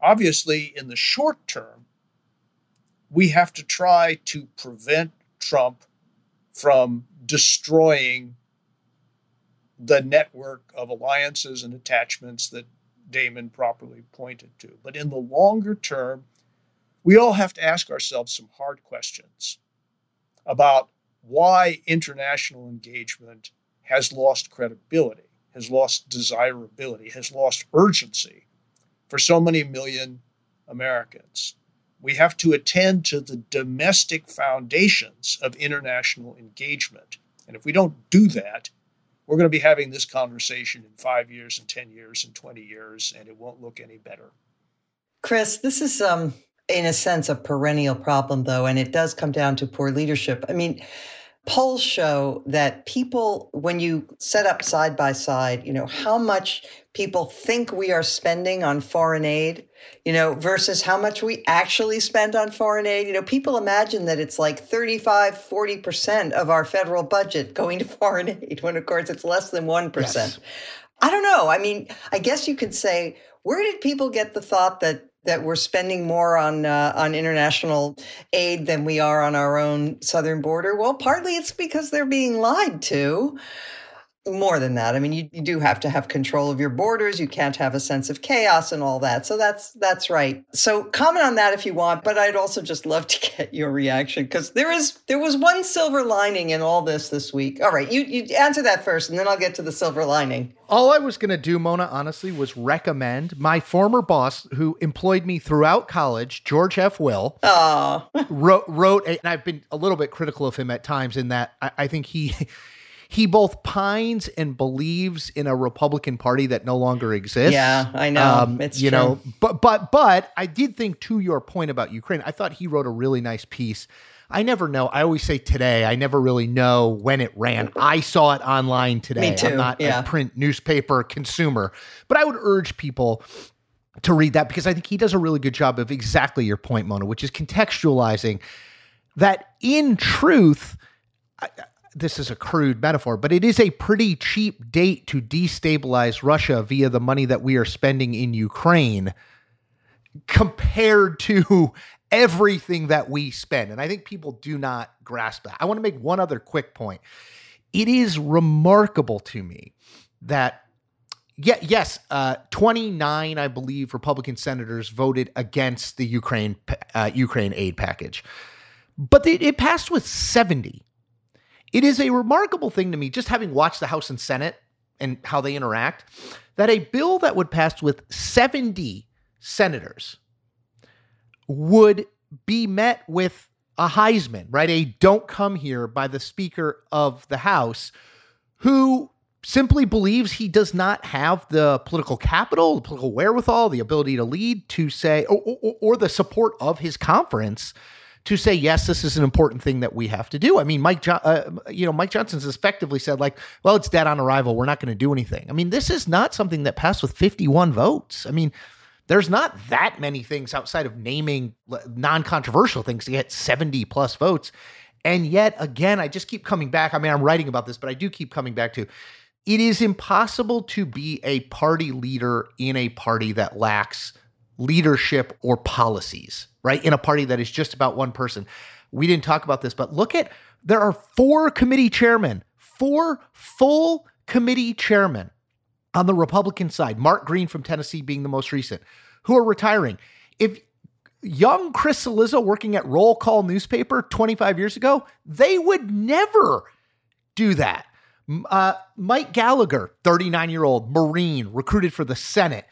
obviously in the short term, we have to try to prevent Trump from destroying the network of alliances and attachments that Damon properly pointed to. But in the longer term, we all have to ask ourselves some hard questions about why international engagement has lost credibility, has lost desirability, has lost urgency for so many million Americans. We have to attend to the domestic foundations of international engagement. And if we don't do that, we're going to be having this conversation in five years and 10 years and 20 years, and it won't look any better. Chris, this is, um, in a sense, a perennial problem, though, and it does come down to poor leadership. I mean, polls show that people when you set up side by side you know how much people think we are spending on foreign aid you know versus how much we actually spend on foreign aid. You know people imagine that it's like 35 40% of our federal budget going to [LAUGHS] foreign aid when of course it's less than 1% yes. i don't know. I mean i guess you could say where did people get the thought that that we're spending more on uh, on international aid than we are on our own southern border? Well, partly it's because they're being lied to more than that. I mean, you, you do have to have control of your borders. You can't have a sense of chaos and all that. So that's that's right. So comment on that if you want, but I'd also just love to [LAUGHS] get your reaction because there is there was one silver lining in all this this week. All right, you you answer that first, and then I'll get to the silver lining. All I was going to do, Mona, honestly, was recommend my former boss who employed me throughout college, George F. Will. Oh. wrote wrote, a, and I've been a little bit critical of him at times in that I, I think he [LAUGHS] he both pines and believes in a Republican Party that no longer exists. Yeah, I know. Um, it's you true. know, but but but I did think to your point about Ukraine, I thought he wrote a really nice piece. I never know. I always say today. I never really know when it ran. I saw it online today. Me too. I'm not yeah. a print newspaper consumer, but I would urge people to read that because I think he does a really good job of exactly your point, Mona, which is contextualizing that in truth. I, this is a crude metaphor, but it is a pretty cheap date to destabilize Russia via the money that we are spending in Ukraine compared to everything that we spend. And I think people do not grasp that. I want to make one other quick point. It is remarkable to me that yeah, yes, uh, 29, I believe, Republican senators voted against the Ukraine uh, Ukraine aid package, but it, it passed with 70. It is a remarkable thing to me, just having watched the House and Senate and how they interact, that a bill that would pass with 70 senators would be met with a Heisman, right? A don't come here by the Speaker of the House who simply believes he does not have the political capital, the political wherewithal, the ability to lead to say, or, or, or the support of his conference to say yes, this is an important thing that we have to do. I mean, Mike, jo- uh, you know, Mike Johnson's effectively said like, well, it's dead on arrival. We're not going to do anything. I mean, this is not something that passed with 51 votes. I mean, there's not that many things outside of naming non-controversial things to get 70 plus votes. And yet again, I just keep coming back. I mean, I'm writing about this, but I do keep coming back to it is impossible to be a party leader in a party that lacks leadership or policies right? In a party that is just about one person. We didn't talk about this, but look at there are four committee chairmen, four full committee chairmen on the Republican side, Mark Green from Tennessee being the most recent, who are retiring. If young Chris Cillizza working at Roll Call newspaper 25 years ago, they would never do that. Uh, Mike Gallagher, 39 year old Marine, recruited for the Senate.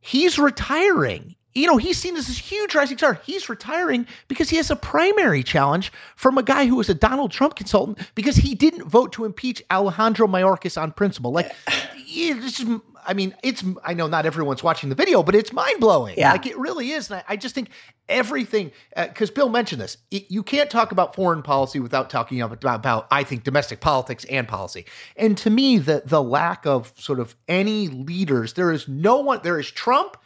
He's retiring you know, he's seen as this huge rising star. He's retiring because he has a primary challenge from a guy who was a Donald Trump consultant because he didn't vote to impeach Alejandro Mayorkas on principle. Like, it's, I mean, it's, I know not everyone's watching the video, but it's mind blowing. Yeah. Like, it really is. And I, I just think everything, because uh, Bill mentioned this, it, you can't talk about foreign policy without talking about, about, I think, domestic politics and policy. And to me, the, the lack of sort of any leaders, there is no one, there is Trump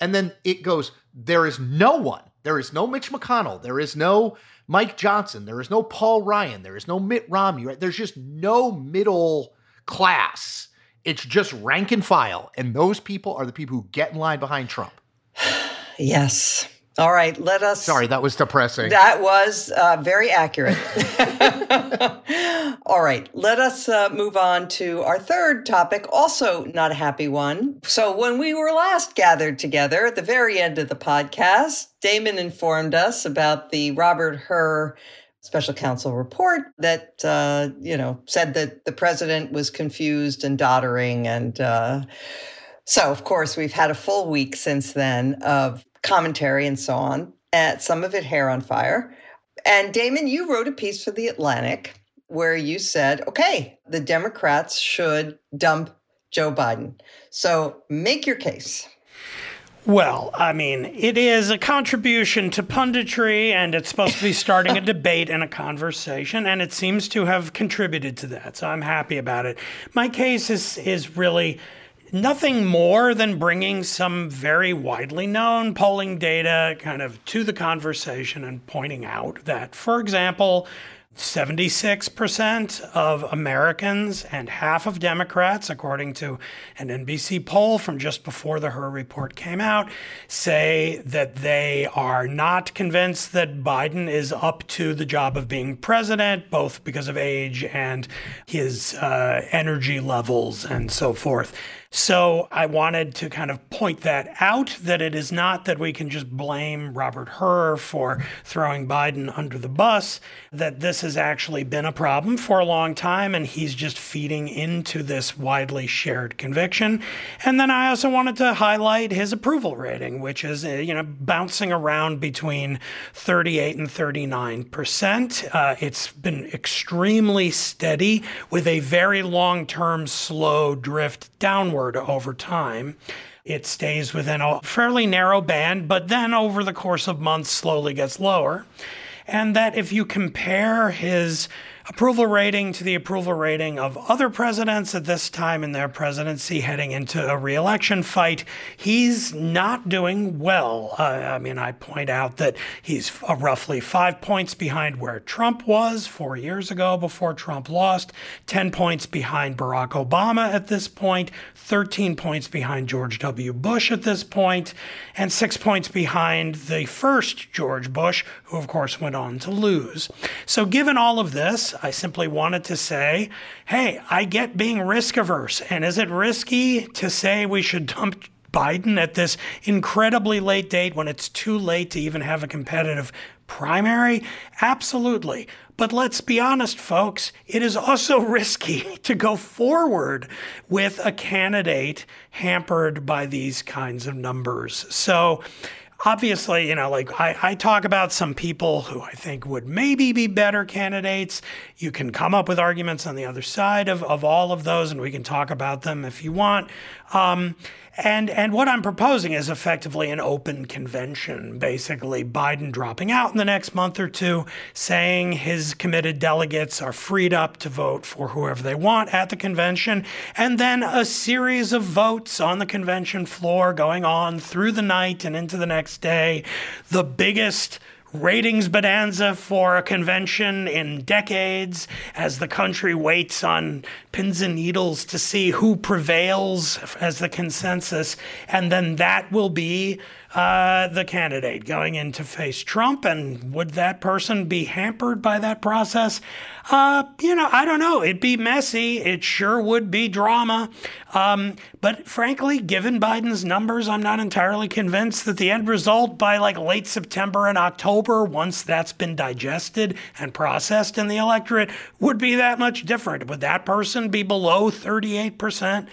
and then it goes, there is no one. There is no Mitch McConnell. There is no Mike Johnson. There is no Paul Ryan. There is no Mitt Romney. Right? There's just no middle class. It's just rank and file. And those people are the people who get in line behind Trump. [SIGHS] yes. All right, let us. Sorry, that was depressing. That was uh, very accurate. [LAUGHS] All right, let us uh, move on to our third topic, also not a happy one. So, when we were last gathered together at the very end of the podcast, Damon informed us about the Robert Hur special counsel report that uh, you know said that the president was confused and doddering and uh, so of course we've had a full week since then of commentary and so on, and some of it hair on fire. And Damon, you wrote a piece for The Atlantic where you said, okay, the Democrats should dump Joe Biden. So make your case. Well, I mean, it is a contribution to punditry, and it's supposed to be starting a [LAUGHS] debate and a conversation, and it seems to have contributed to that. So I'm happy about it. My case is is really nothing more than bringing some very widely known polling data kind of to the conversation and pointing out that, for example, 76% of Americans and half of Democrats, according to an NBC poll from just before the Hur report came out, say that they are not convinced that Biden is up to the job of being president, both because of age and his uh, energy levels and so forth. So I wanted to kind of point that out that it is not that we can just blame Robert Hur for throwing Biden under the bus, that this has actually been a problem for a long time and he's just feeding into this widely shared conviction. And then I also wanted to highlight his approval rating, which is, uh, you know, bouncing around between 38 and 39 percent. Uh, it's been extremely steady with a very long term slow drift downward over time. It stays within a fairly narrow band, but then over the course of months slowly gets lower. And that if you compare his approval rating to the approval rating of other presidents at this time in their presidency heading into a reelection fight. He's not doing well. Uh, I mean, I point out that he's uh, roughly five points behind where Trump was four years ago before Trump lost, 10 points behind Barack Obama at this point, 13 points behind George W. Bush at this point, and six points behind the first George Bush, who of course went on to lose. So, given all of this, I simply wanted to say, hey, I get being risk averse. And is it risky to say we should dump Biden at this incredibly late date when it's too late to even have a competitive primary? Absolutely. But let's be honest, folks, it is also [LAUGHS] risky to go forward with a candidate hampered by these kinds of numbers. So, obviously, you know, like I, I talk about some people who I think would maybe be better candidates. You can come up with arguments on the other side of, of all of those, and we can talk about them if you want. Um, and and what I'm proposing is effectively an open convention, basically Biden dropping out in the next month or two, saying his committed delegates are freed up to vote for whoever they want at the convention, and then a series of votes on the convention floor going on through the night and into the next day. The biggest ratings bonanza for a convention in decades as the country waits on pins and needles to see who prevails as the consensus. And then that will be uh, the candidate going in to face Trump. And would that person be hampered by that process? Uh, you know, I don't know. It'd be messy. It sure would be drama. Um, but frankly, given Biden's numbers, I'm not entirely convinced that the end result by like late September and October, once that's been digested and processed in the electorate, would be that much different. Would that person be below 38%?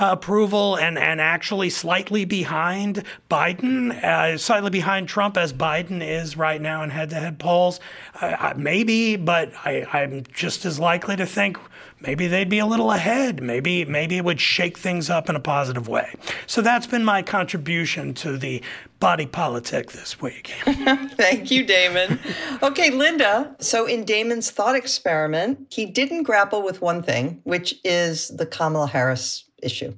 Approval and, and actually slightly behind Biden, uh, slightly behind Trump as Biden is right now in head to head polls. Uh, maybe, but I, I'm just as likely to think maybe they'd be a little ahead. Maybe maybe it would shake things up in a positive way. So that's been my contribution to the body politic this week. [LAUGHS] Thank you, Damon. Okay, Linda. So in Damon's thought experiment, he didn't grapple with one thing, which is the Kamala Harris issue.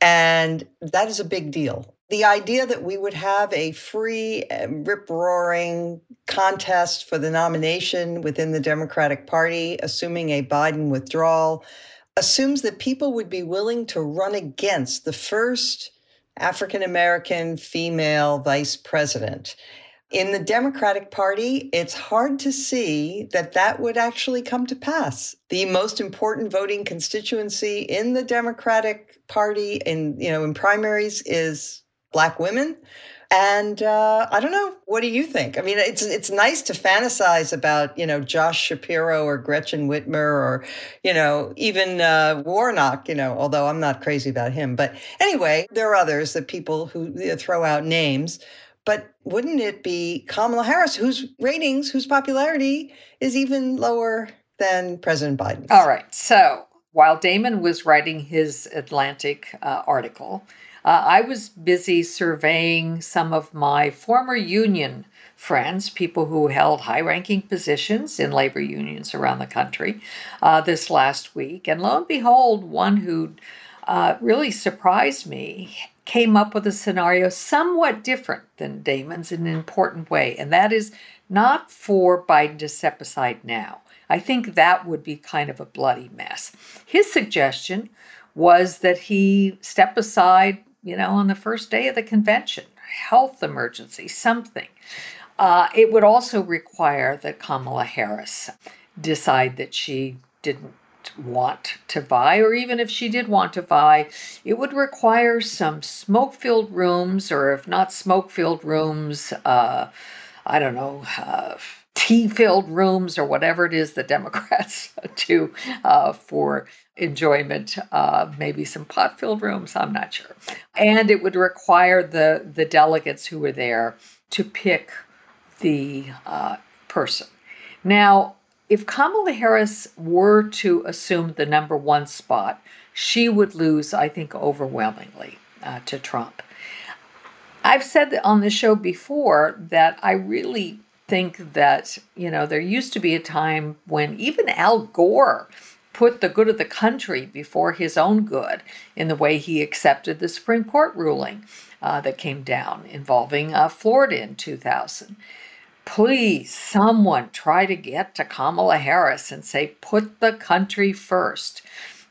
And that is a big deal. The idea that we would have a free, um, rip roaring contest for the nomination within the Democratic Party, assuming a Biden withdrawal, assumes that people would be willing to run against the first African American female vice president. In the Democratic Party, it's hard to see that that would actually come to pass. The most important voting constituency in the Democratic Party in you know in primaries is black women. And uh, I don't know. What do you think? I mean, it's it's nice to fantasize about you know Josh Shapiro or Gretchen Whitmer or you know even uh, Warnock. You know, although I'm not crazy about him, but anyway, there are others that people who throw out names. But wouldn't it be Kamala Harris, whose ratings, whose popularity is even lower than President Biden. All right. So while Damon was writing his Atlantic uh, article, uh, I was busy surveying some of my former union friends, people who held high ranking positions in labor unions around the country uh, this last week. And lo and behold, one who uh, really surprised me came up with a scenario somewhat different than Damon's in an important way. And that is not for Biden to step aside now. I think that would be kind of a bloody mess. His suggestion was that he step aside, you know, on the first day of the convention, health emergency, something. Uh, it would also require that Kamala Harris decide that she didn't want to buy, or even if she did want to buy, it would require some smoke filled rooms, or if not smoke filled rooms, uh, I don't know. Uh, tea filled rooms or whatever it is the [LAUGHS] Democrats do uh, for enjoyment, uh, maybe some pot filled rooms, I'm not sure. And it would require the, the delegates who were there to pick the uh, person. Now, if Kamala Harris were to assume the number one spot, she would lose, I think, overwhelmingly uh, to Trump. I've said on the show before that I really think that, you know, there used to be a time when even Al Gore put the good of the country before his own good in the way he accepted the Supreme Court ruling uh, that came down involving uh, Florida in 2000 please, someone try to get to Kamala Harris and say, put the country first.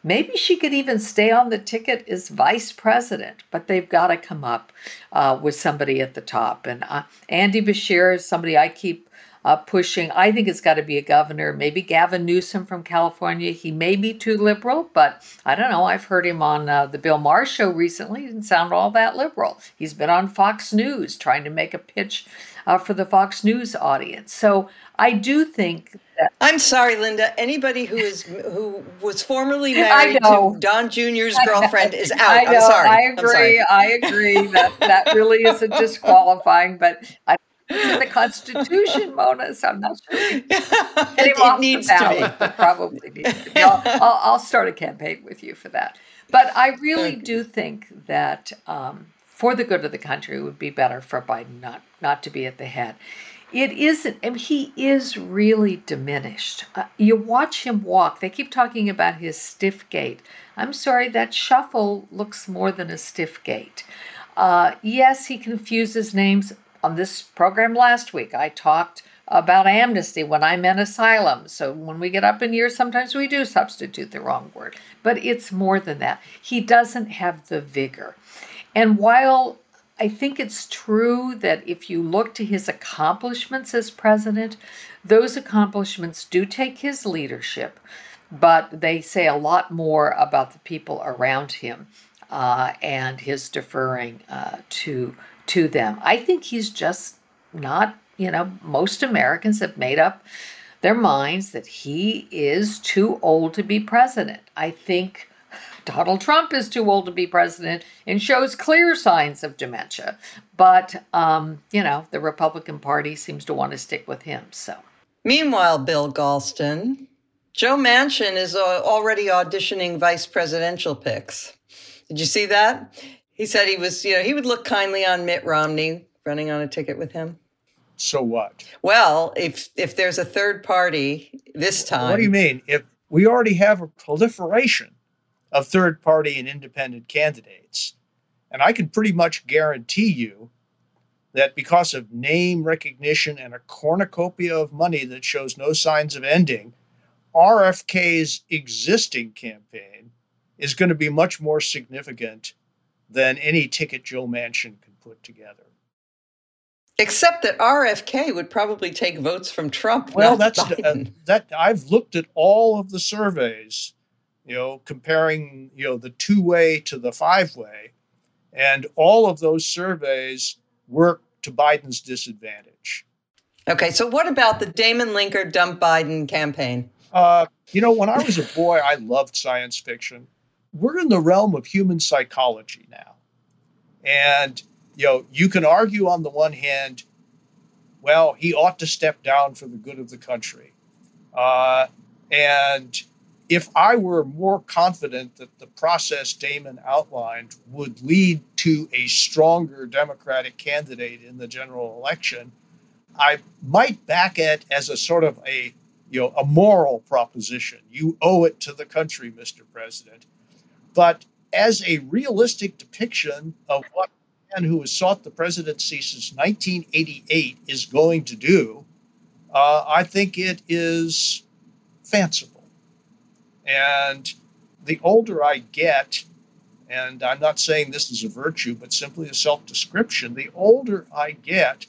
Maybe she could even stay on the ticket as vice president, but they've got to come up uh, with somebody at the top. And uh, Andy Beshear is somebody I keep uh, pushing. I think it's got to be a governor. Maybe Gavin Newsom from California. He may be too liberal, but I don't know. I've heard him on uh, the Bill Maher show recently. He didn't sound all that liberal. He's been on Fox News trying to make a pitch uh, for the Fox News audience. So I do think that. I'm sorry, Linda. Anybody who is who was formerly [LAUGHS] married to Don Jr.'s [LAUGHS] girlfriend is out. I know, I'm sorry. I agree. I agree that that really is a disqualifying, but I it's in the Constitution, Mona, so I'm not sure. [LAUGHS] it, it needs to be. Probably needs to be. I'll, I'll, I'll, start a campaign with you for that. But I really do think that um, for the good of the country, it would be better for Biden not, not to be at the head. It isn't, and he is really diminished. Uh, you watch him walk, they keep talking about his stiff gait. I'm sorry, that shuffle looks more than a stiff gait. Uh, yes, he confuses names on this program last week, I talked about amnesty when I meant asylum. So when we get up in years, sometimes we do substitute the wrong word. But it's more than that. He doesn't have the vigor. And while I think it's true that if you look to his accomplishments as president, those accomplishments do take his leadership, but they say a lot more about the people around him uh, and his deferring uh, to to them. I think he's just not, you know, most Americans have made up their minds that he is too old to be president. I think Donald Trump is too old to be president and shows clear signs of dementia. But, um, you know, the Republican Party seems to want to stick with him. So, meanwhile, Bill Galston, Joe Manchin is uh, already auditioning vice presidential picks. Did you see that? He said he was, you know, he would look kindly on Mitt Romney running on a ticket with him. So what? Well, if if there's a third party this time. What do you mean? If we already have a proliferation of third party and independent candidates, and I can pretty much guarantee you that because of name recognition and a cornucopia of money that shows no signs of ending, RFK's existing campaign is going to be much more significant than any ticket Joe Manchin can put together. Except that RFK would probably take votes from Trump. Well, that's uh, that. I've looked at all of the surveys, you know, comparing you know the two way to the five way, and all of those surveys work to Biden's disadvantage. Okay, so what about the Damon Linker dump Biden campaign? Uh, you know, when I was a boy, I loved science fiction we're in the realm of human psychology now. And, you know, you can argue on the one hand, well, he ought to step down for the good of the country. Uh, And if I were more confident that the process Damon outlined would lead to a stronger Democratic candidate in the general election, I might back it as a sort of a you know a moral proposition. You owe it to the country, Mr. President. But as a realistic depiction of what a man who has sought the presidency since 1988 is going to do, uh, I think it is fanciful. And the older I get, and I'm not saying this is a virtue, but simply a self description, the older I get,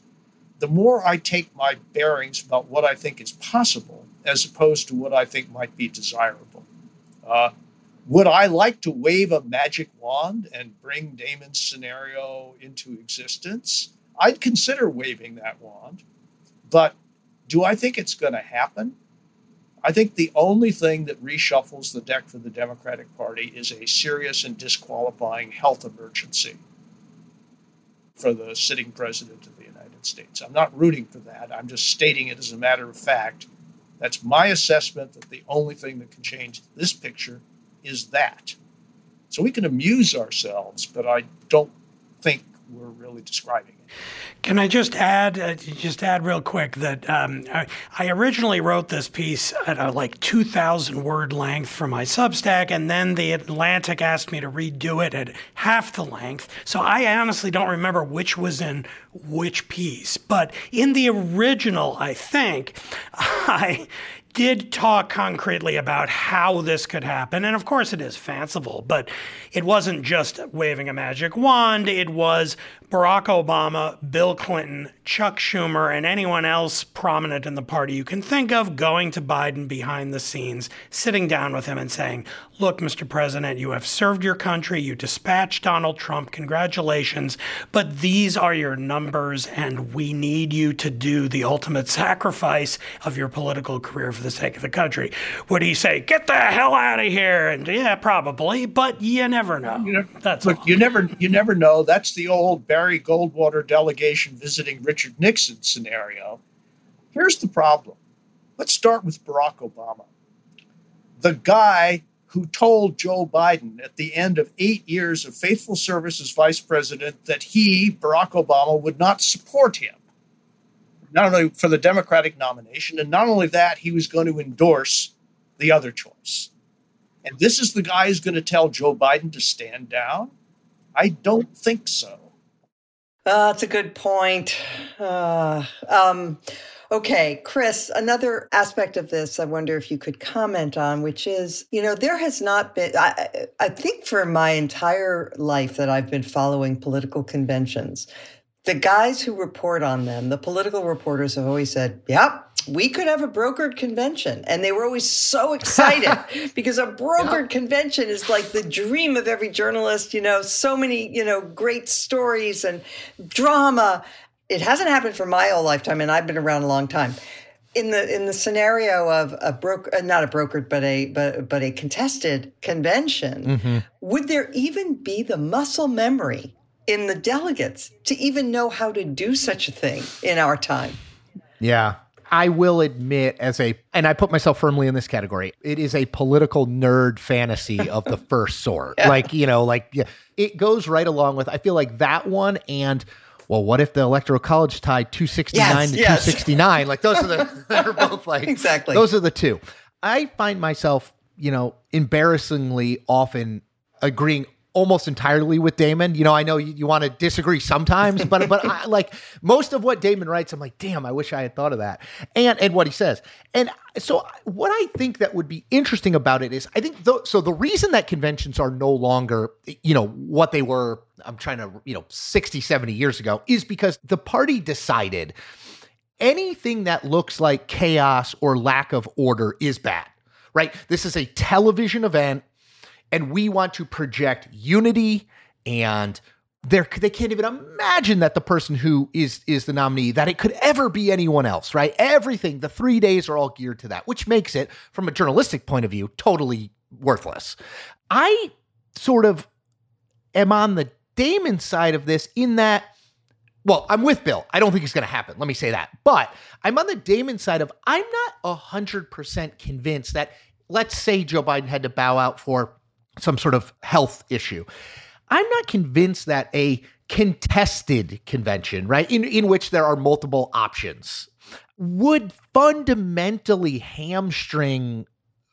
the more I take my bearings about what I think is possible as opposed to what I think might be desirable. Uh, would I like to wave a magic wand and bring Damon's scenario into existence? I'd consider waving that wand, but do I think it's going to happen? I think the only thing that reshuffles the deck for the Democratic Party is a serious and disqualifying health emergency for the sitting president of the United States. I'm not rooting for that. I'm just stating it as a matter of fact. That's my assessment that the only thing that can change this picture is that. So we can amuse ourselves, but I don't think we're really describing it. Can I just add, uh, just add real quick that um, I, I, originally wrote this piece at a like 2,000 word length for my Substack, and then the Atlantic asked me to redo it at half the length. So I honestly don't remember which was in which piece. But in the original, I think [LAUGHS] I did talk concretely about how this could happen. And of course, it is fanciful, but it wasn't just waving a magic wand. It was Barack Obama, Bill Clinton, Chuck Schumer, and anyone else prominent in the party you can think of going to Biden behind the scenes, sitting down with him and saying, Look, Mr. President, you have served your country. You dispatched Donald Trump. Congratulations. But these are your numbers, and we need you to do the ultimate sacrifice of your political career for the sake of the country. Would he say, Get the hell out of here? And yeah, probably, but you never know. You know That's look, all. you never you never know. That's the old Barry Goldwater delegation visiting Richard Nixon scenario. Here's the problem. Let's start with Barack Obama. The guy who told Joe Biden at the end of eight years of faithful service as vice president that he, Barack Obama, would not support him, not only for the Democratic nomination, and not only that, he was going to endorse the other choice. And this is the guy who's going to tell Joe Biden to stand down? I don't think so. Uh, that's a good point. Uh, um, okay, Chris, another aspect of this I wonder if you could comment on, which is, you know, there has not been, I, I think for my entire life that I've been following political conventions, the guys who report on them, the political reporters have always said, yep, we could have a brokered convention. And they were always so [LAUGHS] excited because a brokered convention is like the dream of every journalist, you know, so many, you know, great stories and drama. It hasn't happened for my whole lifetime, and I've been around a long time. In the in the scenario of a broker, uh, not a brokered, but a but but a contested convention, mm-hmm. would there even be the muscle memory in the delegates to even know how to do such a thing in our time. Yeah. I will admit, as a, and I put myself firmly in this category, it is a political nerd fantasy of the [LAUGHS] first sort. yeah. Like, you know, like yeah, it goes right along with, I feel like that one and, well, what if the electoral college tied 269 yes, to yes. 269? Like, those are the, [LAUGHS] [LAUGHS] they're both like, exactly. Those are the two. I find myself, you know, embarrassingly often agreeing almost entirely with Damon. You know, I know you, you want to disagree sometimes, but but I, like most of what Damon writes, I'm like, damn, I wish I had thought of that. And and what he says. And so what I think that would be interesting about it is I think th- so the reason that conventions are no longer, you know, what they were, I'm trying to, you know, 60, 70 years ago is because the party decided anything that looks like chaos or lack of order is bad. Right? This is a television event and we want to project unity and they can't even imagine that the person who is is the nominee that it could ever be anyone else right everything the 3 days are all geared to that which makes it from a journalistic point of view totally worthless i sort of am on the damon side of this in that Well, I'm with Bill. I don't think it's going to happen. Let me say that. But I'm on the Damon side of I'm not 100% convinced that, let's say Joe Biden had to bow out for some sort of health issue. I'm not convinced that a contested convention, right, in, in which there are multiple options, would fundamentally hamstring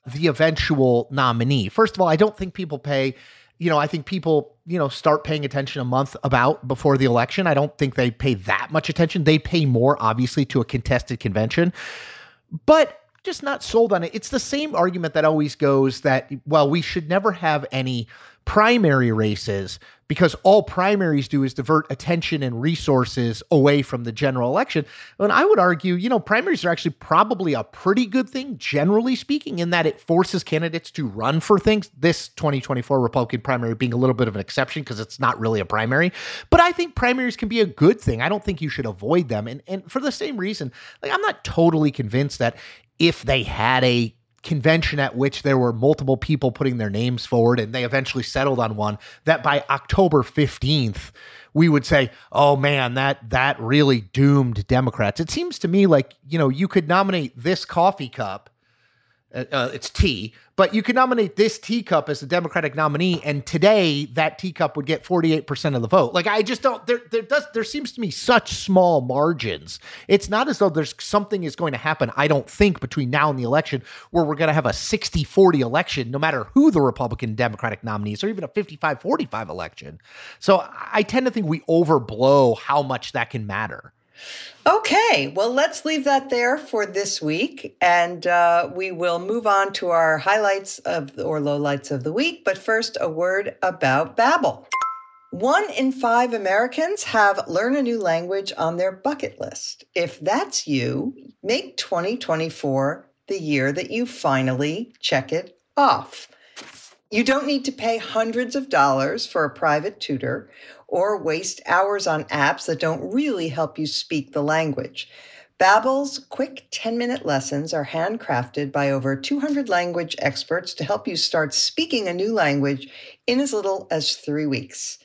the eventual nominee. First of all, I don't think people pay you know, I think people, you know, start paying attention a month about before the election. I don't think they pay that much attention. They pay more, obviously, to a contested convention, but just not sold on it. It's the same argument that always goes that, well, we should never have any primary races because all primaries do is divert attention and resources away from the general election. And I would argue, you know, primaries are actually probably a pretty good thing, generally speaking, in that it forces candidates to run for things. This 2024 Republican primary being a little bit of an exception because it's not really a primary. But I think primaries can be a good thing. I don't think you should avoid them. And, and for the same reason, like I'm not totally convinced that if they had a convention at which there were multiple people putting their names forward and they eventually settled on one that by October 15th we would say oh man that that really doomed democrats. It seems to me like you know you could nominate this coffee cup uh, uh, it's tea, but you could nominate this teacup as the Democratic nominee, and today that teacup would get 48% of the vote. Like I just don't there there does there seems to me such small margins. It's not as though there's something is going to happen, I don't think, between now and the election where we're gonna have a 60-40 election, no matter who the Republican Democratic nominees, or even a 55-45 election. So I tend to think we overblow how much that can matter. Okay, well, let's leave that there for this week, and uh, we will move on to our highlights of or lowlights of the week. But first, a word about Babbel. One in five Americans have learn a new language on their bucket list. If that's you, make 2024 the year that you finally check it off. You don't need to pay hundreds of dollars for a private tutor or waste hours on apps that don't really help you speak the language. Babbel's quick 10-minute lessons are handcrafted by over 200 language experts to help you start speaking a new language in as little as 3 weeks.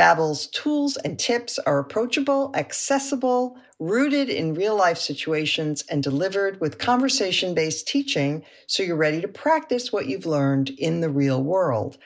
Babbel's tools and tips are approachable, accessible, rooted in real life situations, and delivered with conversation based teaching so you're ready to practice what you've learned in the real world.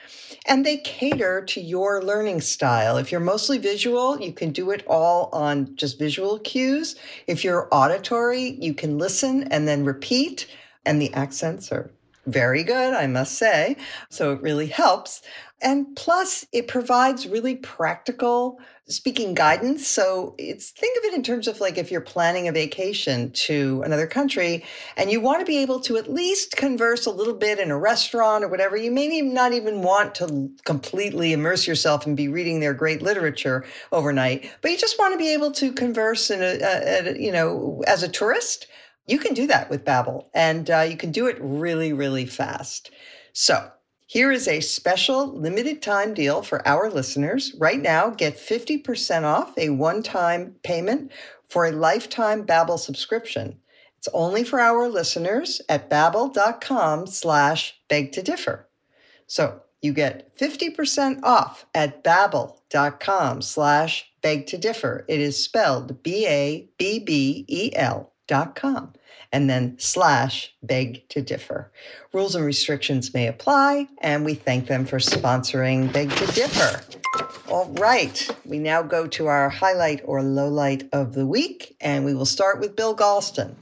And they cater to your learning style. If you're mostly visual, you can do it all on just visual cues. If you're auditory, you can listen and then repeat, and the accents are very good, I must say. So it really helps. And plus, it provides really practical speaking guidance. So it's think of it in terms of like if you're planning a vacation to another country and you want to be able to at least converse a little bit in a restaurant or whatever, you may not even want to completely immerse yourself and be reading their great literature overnight, but you just want to be able to converse in a, a, a you know as a tourist. You can do that with Babbel, and uh, you can do it really, really fast. So here is a special limited time deal for our listeners. Right now, get 50% off a one-time payment for a lifetime Babbel subscription. It's only for our listeners at babbel.com slash beg to differ. So you get 50% off at babbel.com slash beg to differ. It is spelled B-A-B-B-E-L dot com and then slash beg to differ. Rules and restrictions may apply, and we thank them for sponsoring Beg to Differ. All right, we now go to our highlight or lowlight of the week, and we will start with Bill Galston.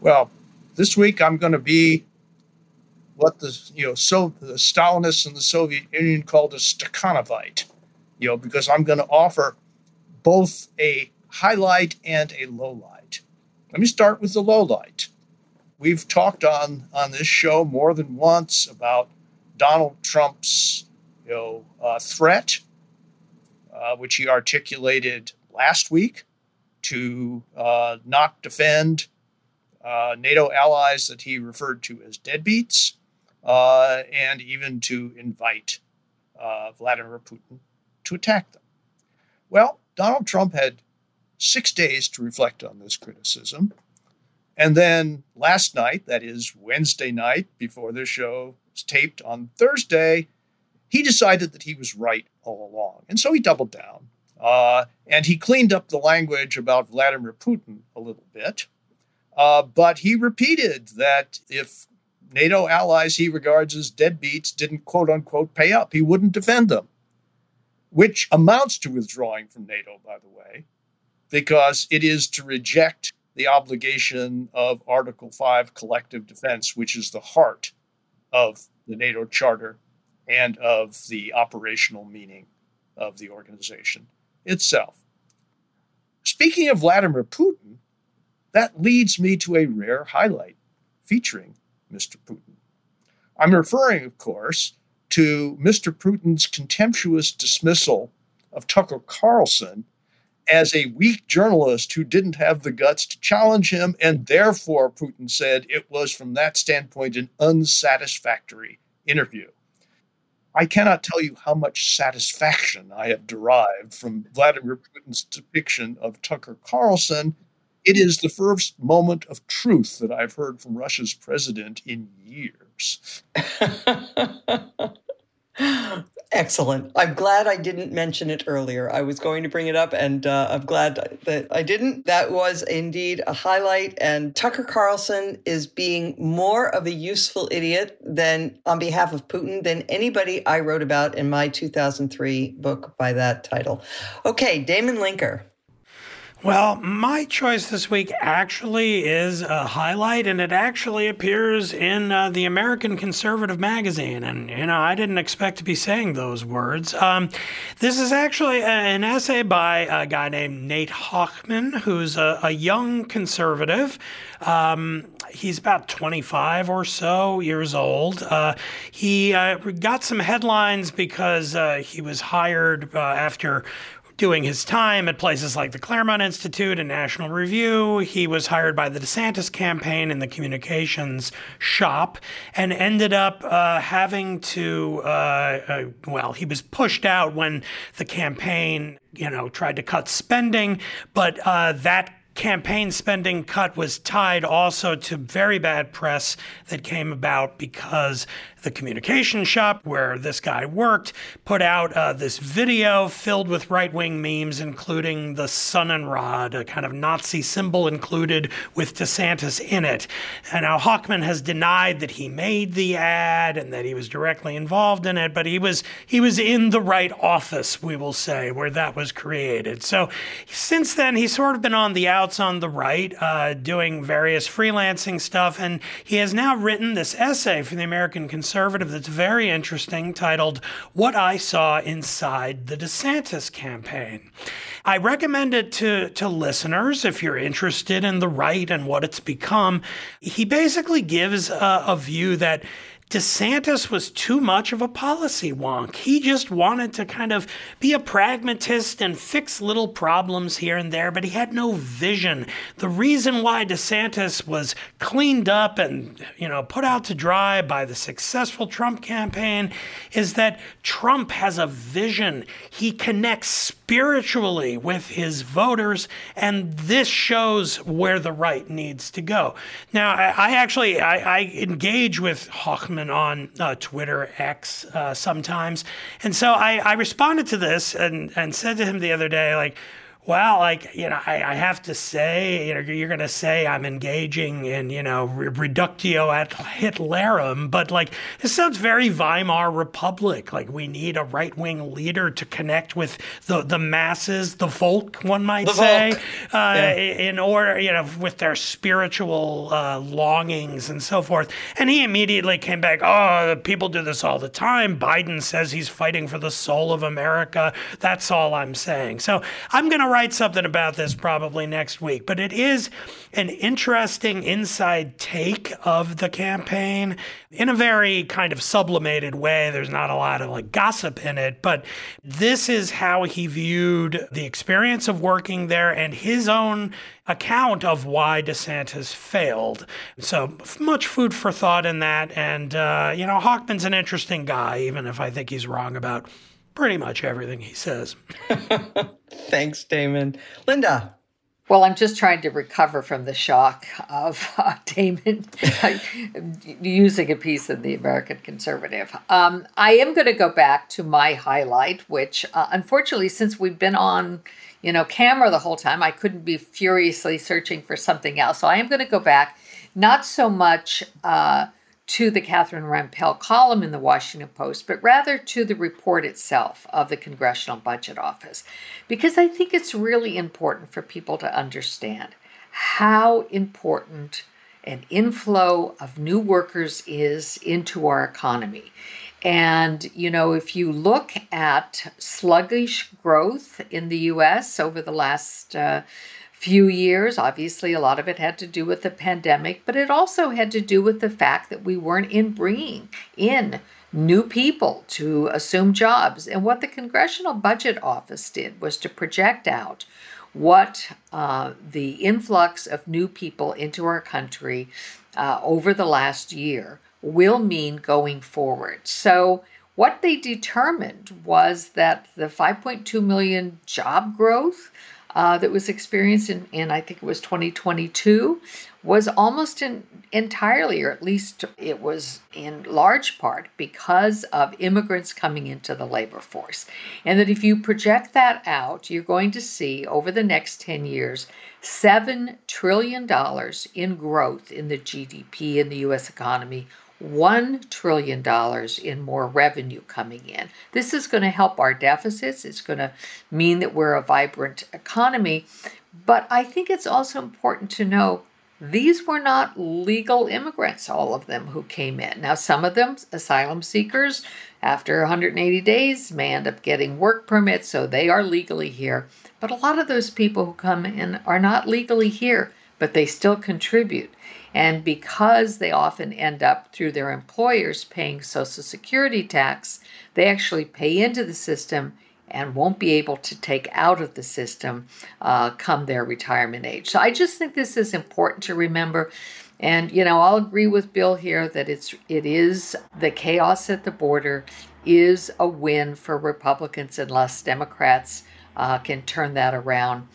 Well, this week I'm going to be what the you know so the Stalinists in the Soviet Union called a Stakhanovite, you know, because I'm going to offer both a highlight and a lowlight. Let me start with the low light. We've talked on, on this show more than once about Donald Trump's you know, uh, threat, uh, which he articulated last week to uh, not defend uh, NATO allies that he referred to as deadbeats, uh, and even to invite uh, Vladimir Putin to attack them. Well, Donald Trump had six days to reflect on this criticism. And then last night, that is Wednesday night, before the show was taped on Thursday, he decided that he was right all along. And so he doubled down Uh, and he cleaned up the language about Vladimir Putin a little bit. Uh, but he repeated that if NATO allies he regards as deadbeats didn't quote unquote pay up, he wouldn't defend them, which amounts to withdrawing from NATO, by the way, because it is to reject the obligation of Article 5 collective defense, which is the heart of the NATO Charter and of the operational meaning of the organization itself. Speaking of Vladimir Putin, that leads me to a rare highlight featuring Mr. Putin. I'm referring, of course, to Mr. Putin's contemptuous dismissal of Tucker Carlson as a weak journalist who didn't have the guts to challenge him, and therefore, Putin said it was from that standpoint an unsatisfactory interview. I cannot tell you how much satisfaction I have derived from Vladimir Putin's depiction of Tucker Carlson. It is the first moment of truth that I've heard from Russia's president in years. [LAUGHS] Excellent. I'm glad I didn't mention it earlier. I was going to bring it up, and uh, I'm glad that I didn't. That was indeed a highlight. And Tucker Carlson is being more of a useful idiot than, on behalf of Putin, than anybody I wrote about in my 2003 book by that title. Okay, Damon Linker. Well, my choice this week actually is a highlight, and it actually appears in uh, the American Conservative magazine. And, you know, I didn't expect to be saying those words. Um, this is actually an essay by a guy named Nate Hochman, who's a, a young conservative. Um, he's about 25 or so years old. Uh, he uh, got some headlines because uh, he was hired uh, after doing his time at places like the Claremont Institute and National Review. He was hired by the DeSantis campaign in the communications shop and ended up uh, having to, uh, uh, well, he was pushed out when the campaign, you know, tried to cut spending, but uh, that campaign spending cut was tied also to very bad press that came about because the communication shop where this guy worked put out uh, this video filled with right wing memes, including the Sonnenrad, a kind of Nazi symbol included with DeSantis in it. And now Hochman has denied that he made the ad and that he was directly involved in it, but he was he was in the right office, we will say, where that was created. So since then, he's sort of been on the outs on the right, uh, doing various freelancing stuff, and he has now written this essay for the American Conservative conservative that's very interesting titled What I Saw Inside the DeSantis Campaign. I recommend it to, to listeners if you're interested in the right and what it's become. He basically gives a, a view that DeSantis was too much of a policy wonk. He just wanted to kind of be a pragmatist and fix little problems here and there, but he had no vision. The reason why DeSantis was cleaned up and, you know, put out to dry by the successful Trump campaign is that Trump has a vision. He connects spiritually with his voters, and this shows where the right needs to go. Now, I, I actually I, I, engage with Hochman on uh, Twitter X uh, sometimes, and so I, I responded to this and and said to him the other day, like well, like, you know, I, I have to say, you know, you're going to say I'm engaging in, you know, reductio ad Hitlerum, but like, this sounds very Weimar Republic. Like, we need a right wing leader to connect with the, the masses, the Volk, one might the say, uh, yeah. in order, you know, with their spiritual uh, longings and so forth. And he immediately came back, oh, people do this all the time. Biden says he's fighting for the soul of America. That's all I'm saying. So I'm going to write something about this probably next week, but it is an interesting inside take of the campaign in a very kind of sublimated way. There's not a lot of like gossip in it, but this is how he viewed the experience of working there and his own account of why DeSantis failed. So much food for thought in that. And, uh, you know, Hochman's an interesting guy, even if I think he's wrong about pretty much everything he says. [LAUGHS] Thanks, Damon. Linda. Well, I'm just trying to recover from the shock of [LAUGHS] uh, Damon using a piece in the American Conservative. Um, I am going to go back to my highlight, which uh, unfortunately, since we've been on, you know, camera the whole time, I couldn't be furiously searching for something else. So I am going to go back, not so much. Uh, to the Catherine Rampell column in the Washington Post, but rather to the report itself of the Congressional Budget Office, because I think it's really important for people to understand how important an inflow of new workers is into our economy. And, you know, if you look at sluggish growth in the US over the last uh, few years. Obviously, a lot of it had to do with the pandemic, but it also had to do with the fact that we weren't in bringing in new people to assume jobs. And what the Congressional Budget Office did was to project out what uh, the influx of new people into our country uh, over the last year will mean going forward. So, what they determined was that the 5.2 million job growth uh, that was experienced in, in, I think it was 2022, was almost in, entirely, or at least it was in large part, because of immigrants coming into the labor force. And that if you project that out, you're going to see over the next 10 years $7 trillion in growth in the GDP in the US economy $1 trillion in more revenue coming in. This is going to help our deficits. It's going to mean that we're a vibrant economy. But I think it's also important to know these were not legal immigrants, all of them who came in. Now, some of them, asylum seekers, after 180 days, may end up getting work permits, so they are legally here. But a lot of those people who come in are not legally here, but they still contribute. And because they often end up through their employers paying Social Security tax, they actually pay into the system and won't be able to take out of the system uh, come their retirement age. So I just think this is important to remember. And you know, I'll agree with Bill here that it's it is the chaos at the border is a win for Republicans unless Democrats uh, can turn that around.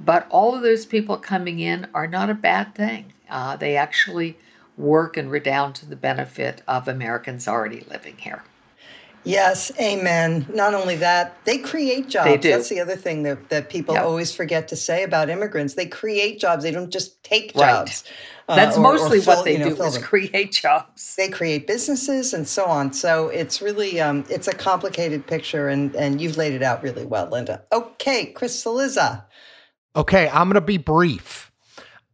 But all of those people coming in are not a bad thing. Uh, they actually work and redound to the benefit of Americans already living here. Yes, amen. Not only that, they create jobs. They do. That's the other thing that, that people yep. always forget to say about immigrants. They create jobs, they don't just take jobs. Right. That's uh, or, mostly or fill, what they you know, do is them. create jobs. They create businesses and so on. So it's really um, it's a complicated picture, and and you've laid it out really well, Linda. Okay, Chris Cillizza. Okay, I'm going to be brief.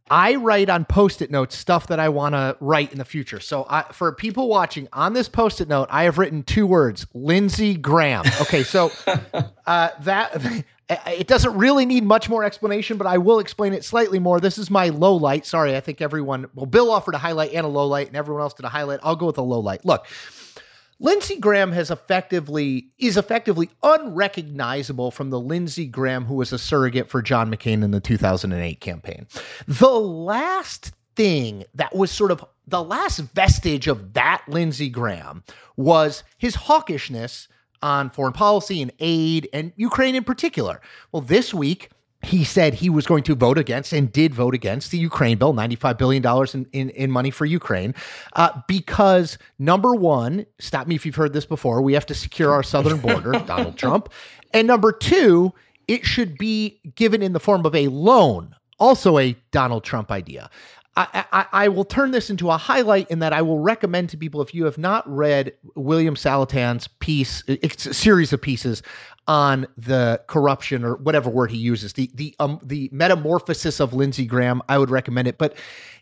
I write on post-it notes stuff that I want to write in the future. So I, for people watching on this post-it note, I have written two words: Lindsey Graham. Okay, so [LAUGHS] uh, that [LAUGHS] it doesn't really need much more explanation, but I will explain it slightly more. This is my low light. Sorry, I think everyone. Well, Bill offered a highlight and a low light, and everyone else did a highlight. I'll go with a low light. Look. Lindsey Graham has effectively is effectively unrecognizable from the Lindsey Graham who was a surrogate for John McCain in the 2008 campaign. The last thing that was sort of the last vestige of that Lindsey Graham was his hawkishness on foreign policy and aid and Ukraine in particular. Well, this week he said he was going to vote against and did vote against the Ukraine bill, $95 billion in, in, in money for Ukraine, uh, because number one, stop me if you've heard this before, we have to secure our southern border, [LAUGHS] Donald Trump. And number two, it should be given in the form of a loan, also a Donald Trump idea. I, I, will turn this into a highlight in that I will recommend to people if you have not read William Saletan's piece, it's a series of pieces on the corruption or whatever word he uses, the the um the metamorphosis of Lindsey Graham, I would recommend it. But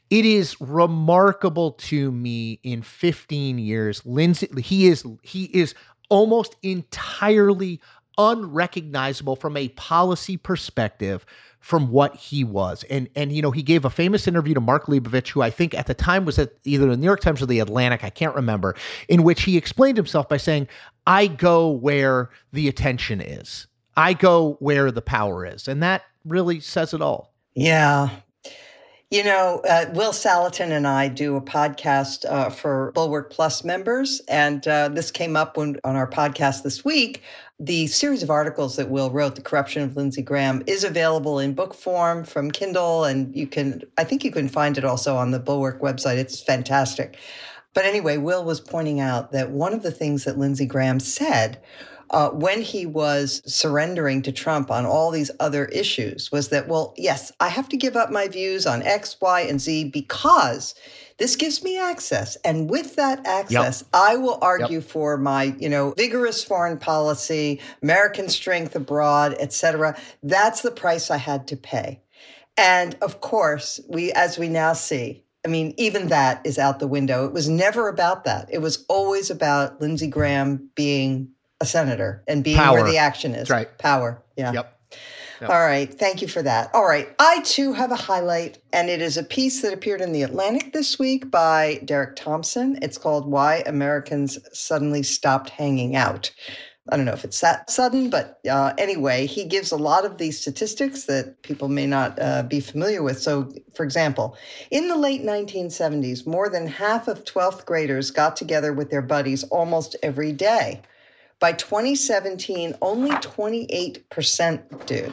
it is remarkable to me in 15 years, Lindsey he is he is almost entirely unrecognizable from a policy perspective from what he was. And and you know, he gave a famous interview to Mark Leibovich, who I think at the time was at either the New York Times or the Atlantic, I can't remember, in which he explained himself by saying, I go where the attention is. I go where the power is. And that really says it all. Yeah. You know, uh, Will Saletan and I do a podcast uh, for Bulwark Plus members, and uh, this came up when, on our podcast this week. The series of articles that Will wrote, The Corruption of Lindsey Graham, is available in book form from Kindle, and you can, I think you can find it also on the Bulwark website. It's fantastic. But anyway, Will was pointing out that one of the things that Lindsey Graham said uh, when he was surrendering to Trump on all these other issues was that, well, yes, I have to give up my views on X, Y, and Z because this gives me access. And with that access, yep. I will argue yep. for my, you know, vigorous foreign policy, American strength abroad, et cetera. That's the price I had to pay. And of course, we, as we now see, I mean, even that is out the window. It was never about that. It was always about Lindsey Graham being a senator and being Power. where the action is. That's right. Power. Yeah. Yep. Yep. All right. Thank you for that. All right. I too have a highlight, and it is a piece that appeared in The Atlantic this week by Derek Thompson. It's called Why Americans Suddenly Stopped Hanging Out. I don't know if it's that sudden, but uh, anyway, he gives a lot of these statistics that people may not uh, be familiar with. So, for example, in the late 1970s, more than half of 12th graders got together with their buddies almost every day. By 2017, only 28% do.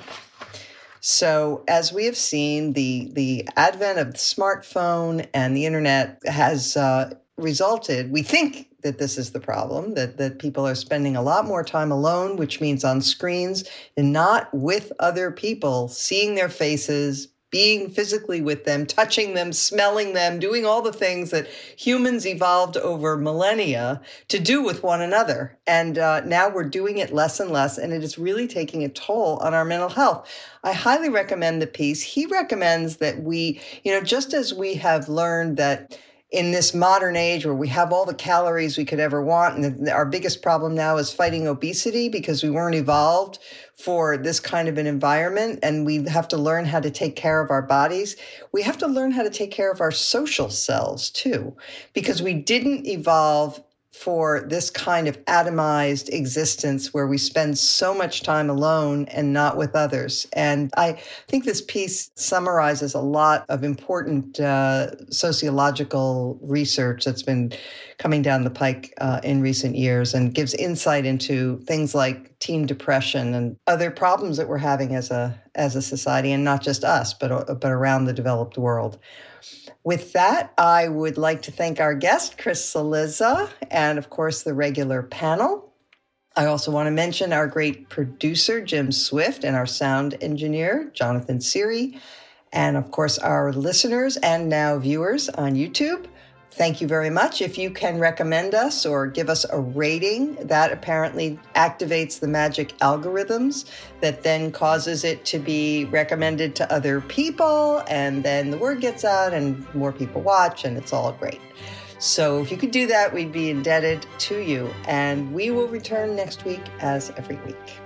So, as we have seen, the the advent of the smartphone and the internet has uh, resulted. We think that this is the problem that that people are spending a lot more time alone, which means on screens and not with other people, seeing their faces, being physically with them, touching them, smelling them, doing all the things that humans evolved over millennia to do with one another. And uh, now we're doing it less and less, and it is really taking a toll on our mental health. I highly recommend the piece. He recommends that we, you know, just as we have learned that in this modern age where we have all the calories we could ever want. And our biggest problem now is fighting obesity because we weren't evolved for this kind of an environment. And we have to learn how to take care of our bodies. We have to learn how to take care of our social selves too because we didn't evolve for this kind of atomized existence where we spend so much time alone and not with others. And I think this piece summarizes a lot of important uh, sociological research that's been coming down the pike uh, in recent years and gives insight into things like teen depression and other problems that we're having as a as a society and not just us but but around the developed world. With that, I would like to thank our guest, Chris Cillizza, and of course, the regular panel. I also want to mention our great producer, Jim Swift, and our sound engineer, Jonathan Siri, and of course, our listeners and now viewers on YouTube. Thank you very much. If you can recommend us or give us a rating, that apparently activates the magic algorithms that then causes it to be recommended to other people. And then the word gets out and more people watch, and it's all great. So if you could do that, we'd be indebted to you. And we will return next week as every week.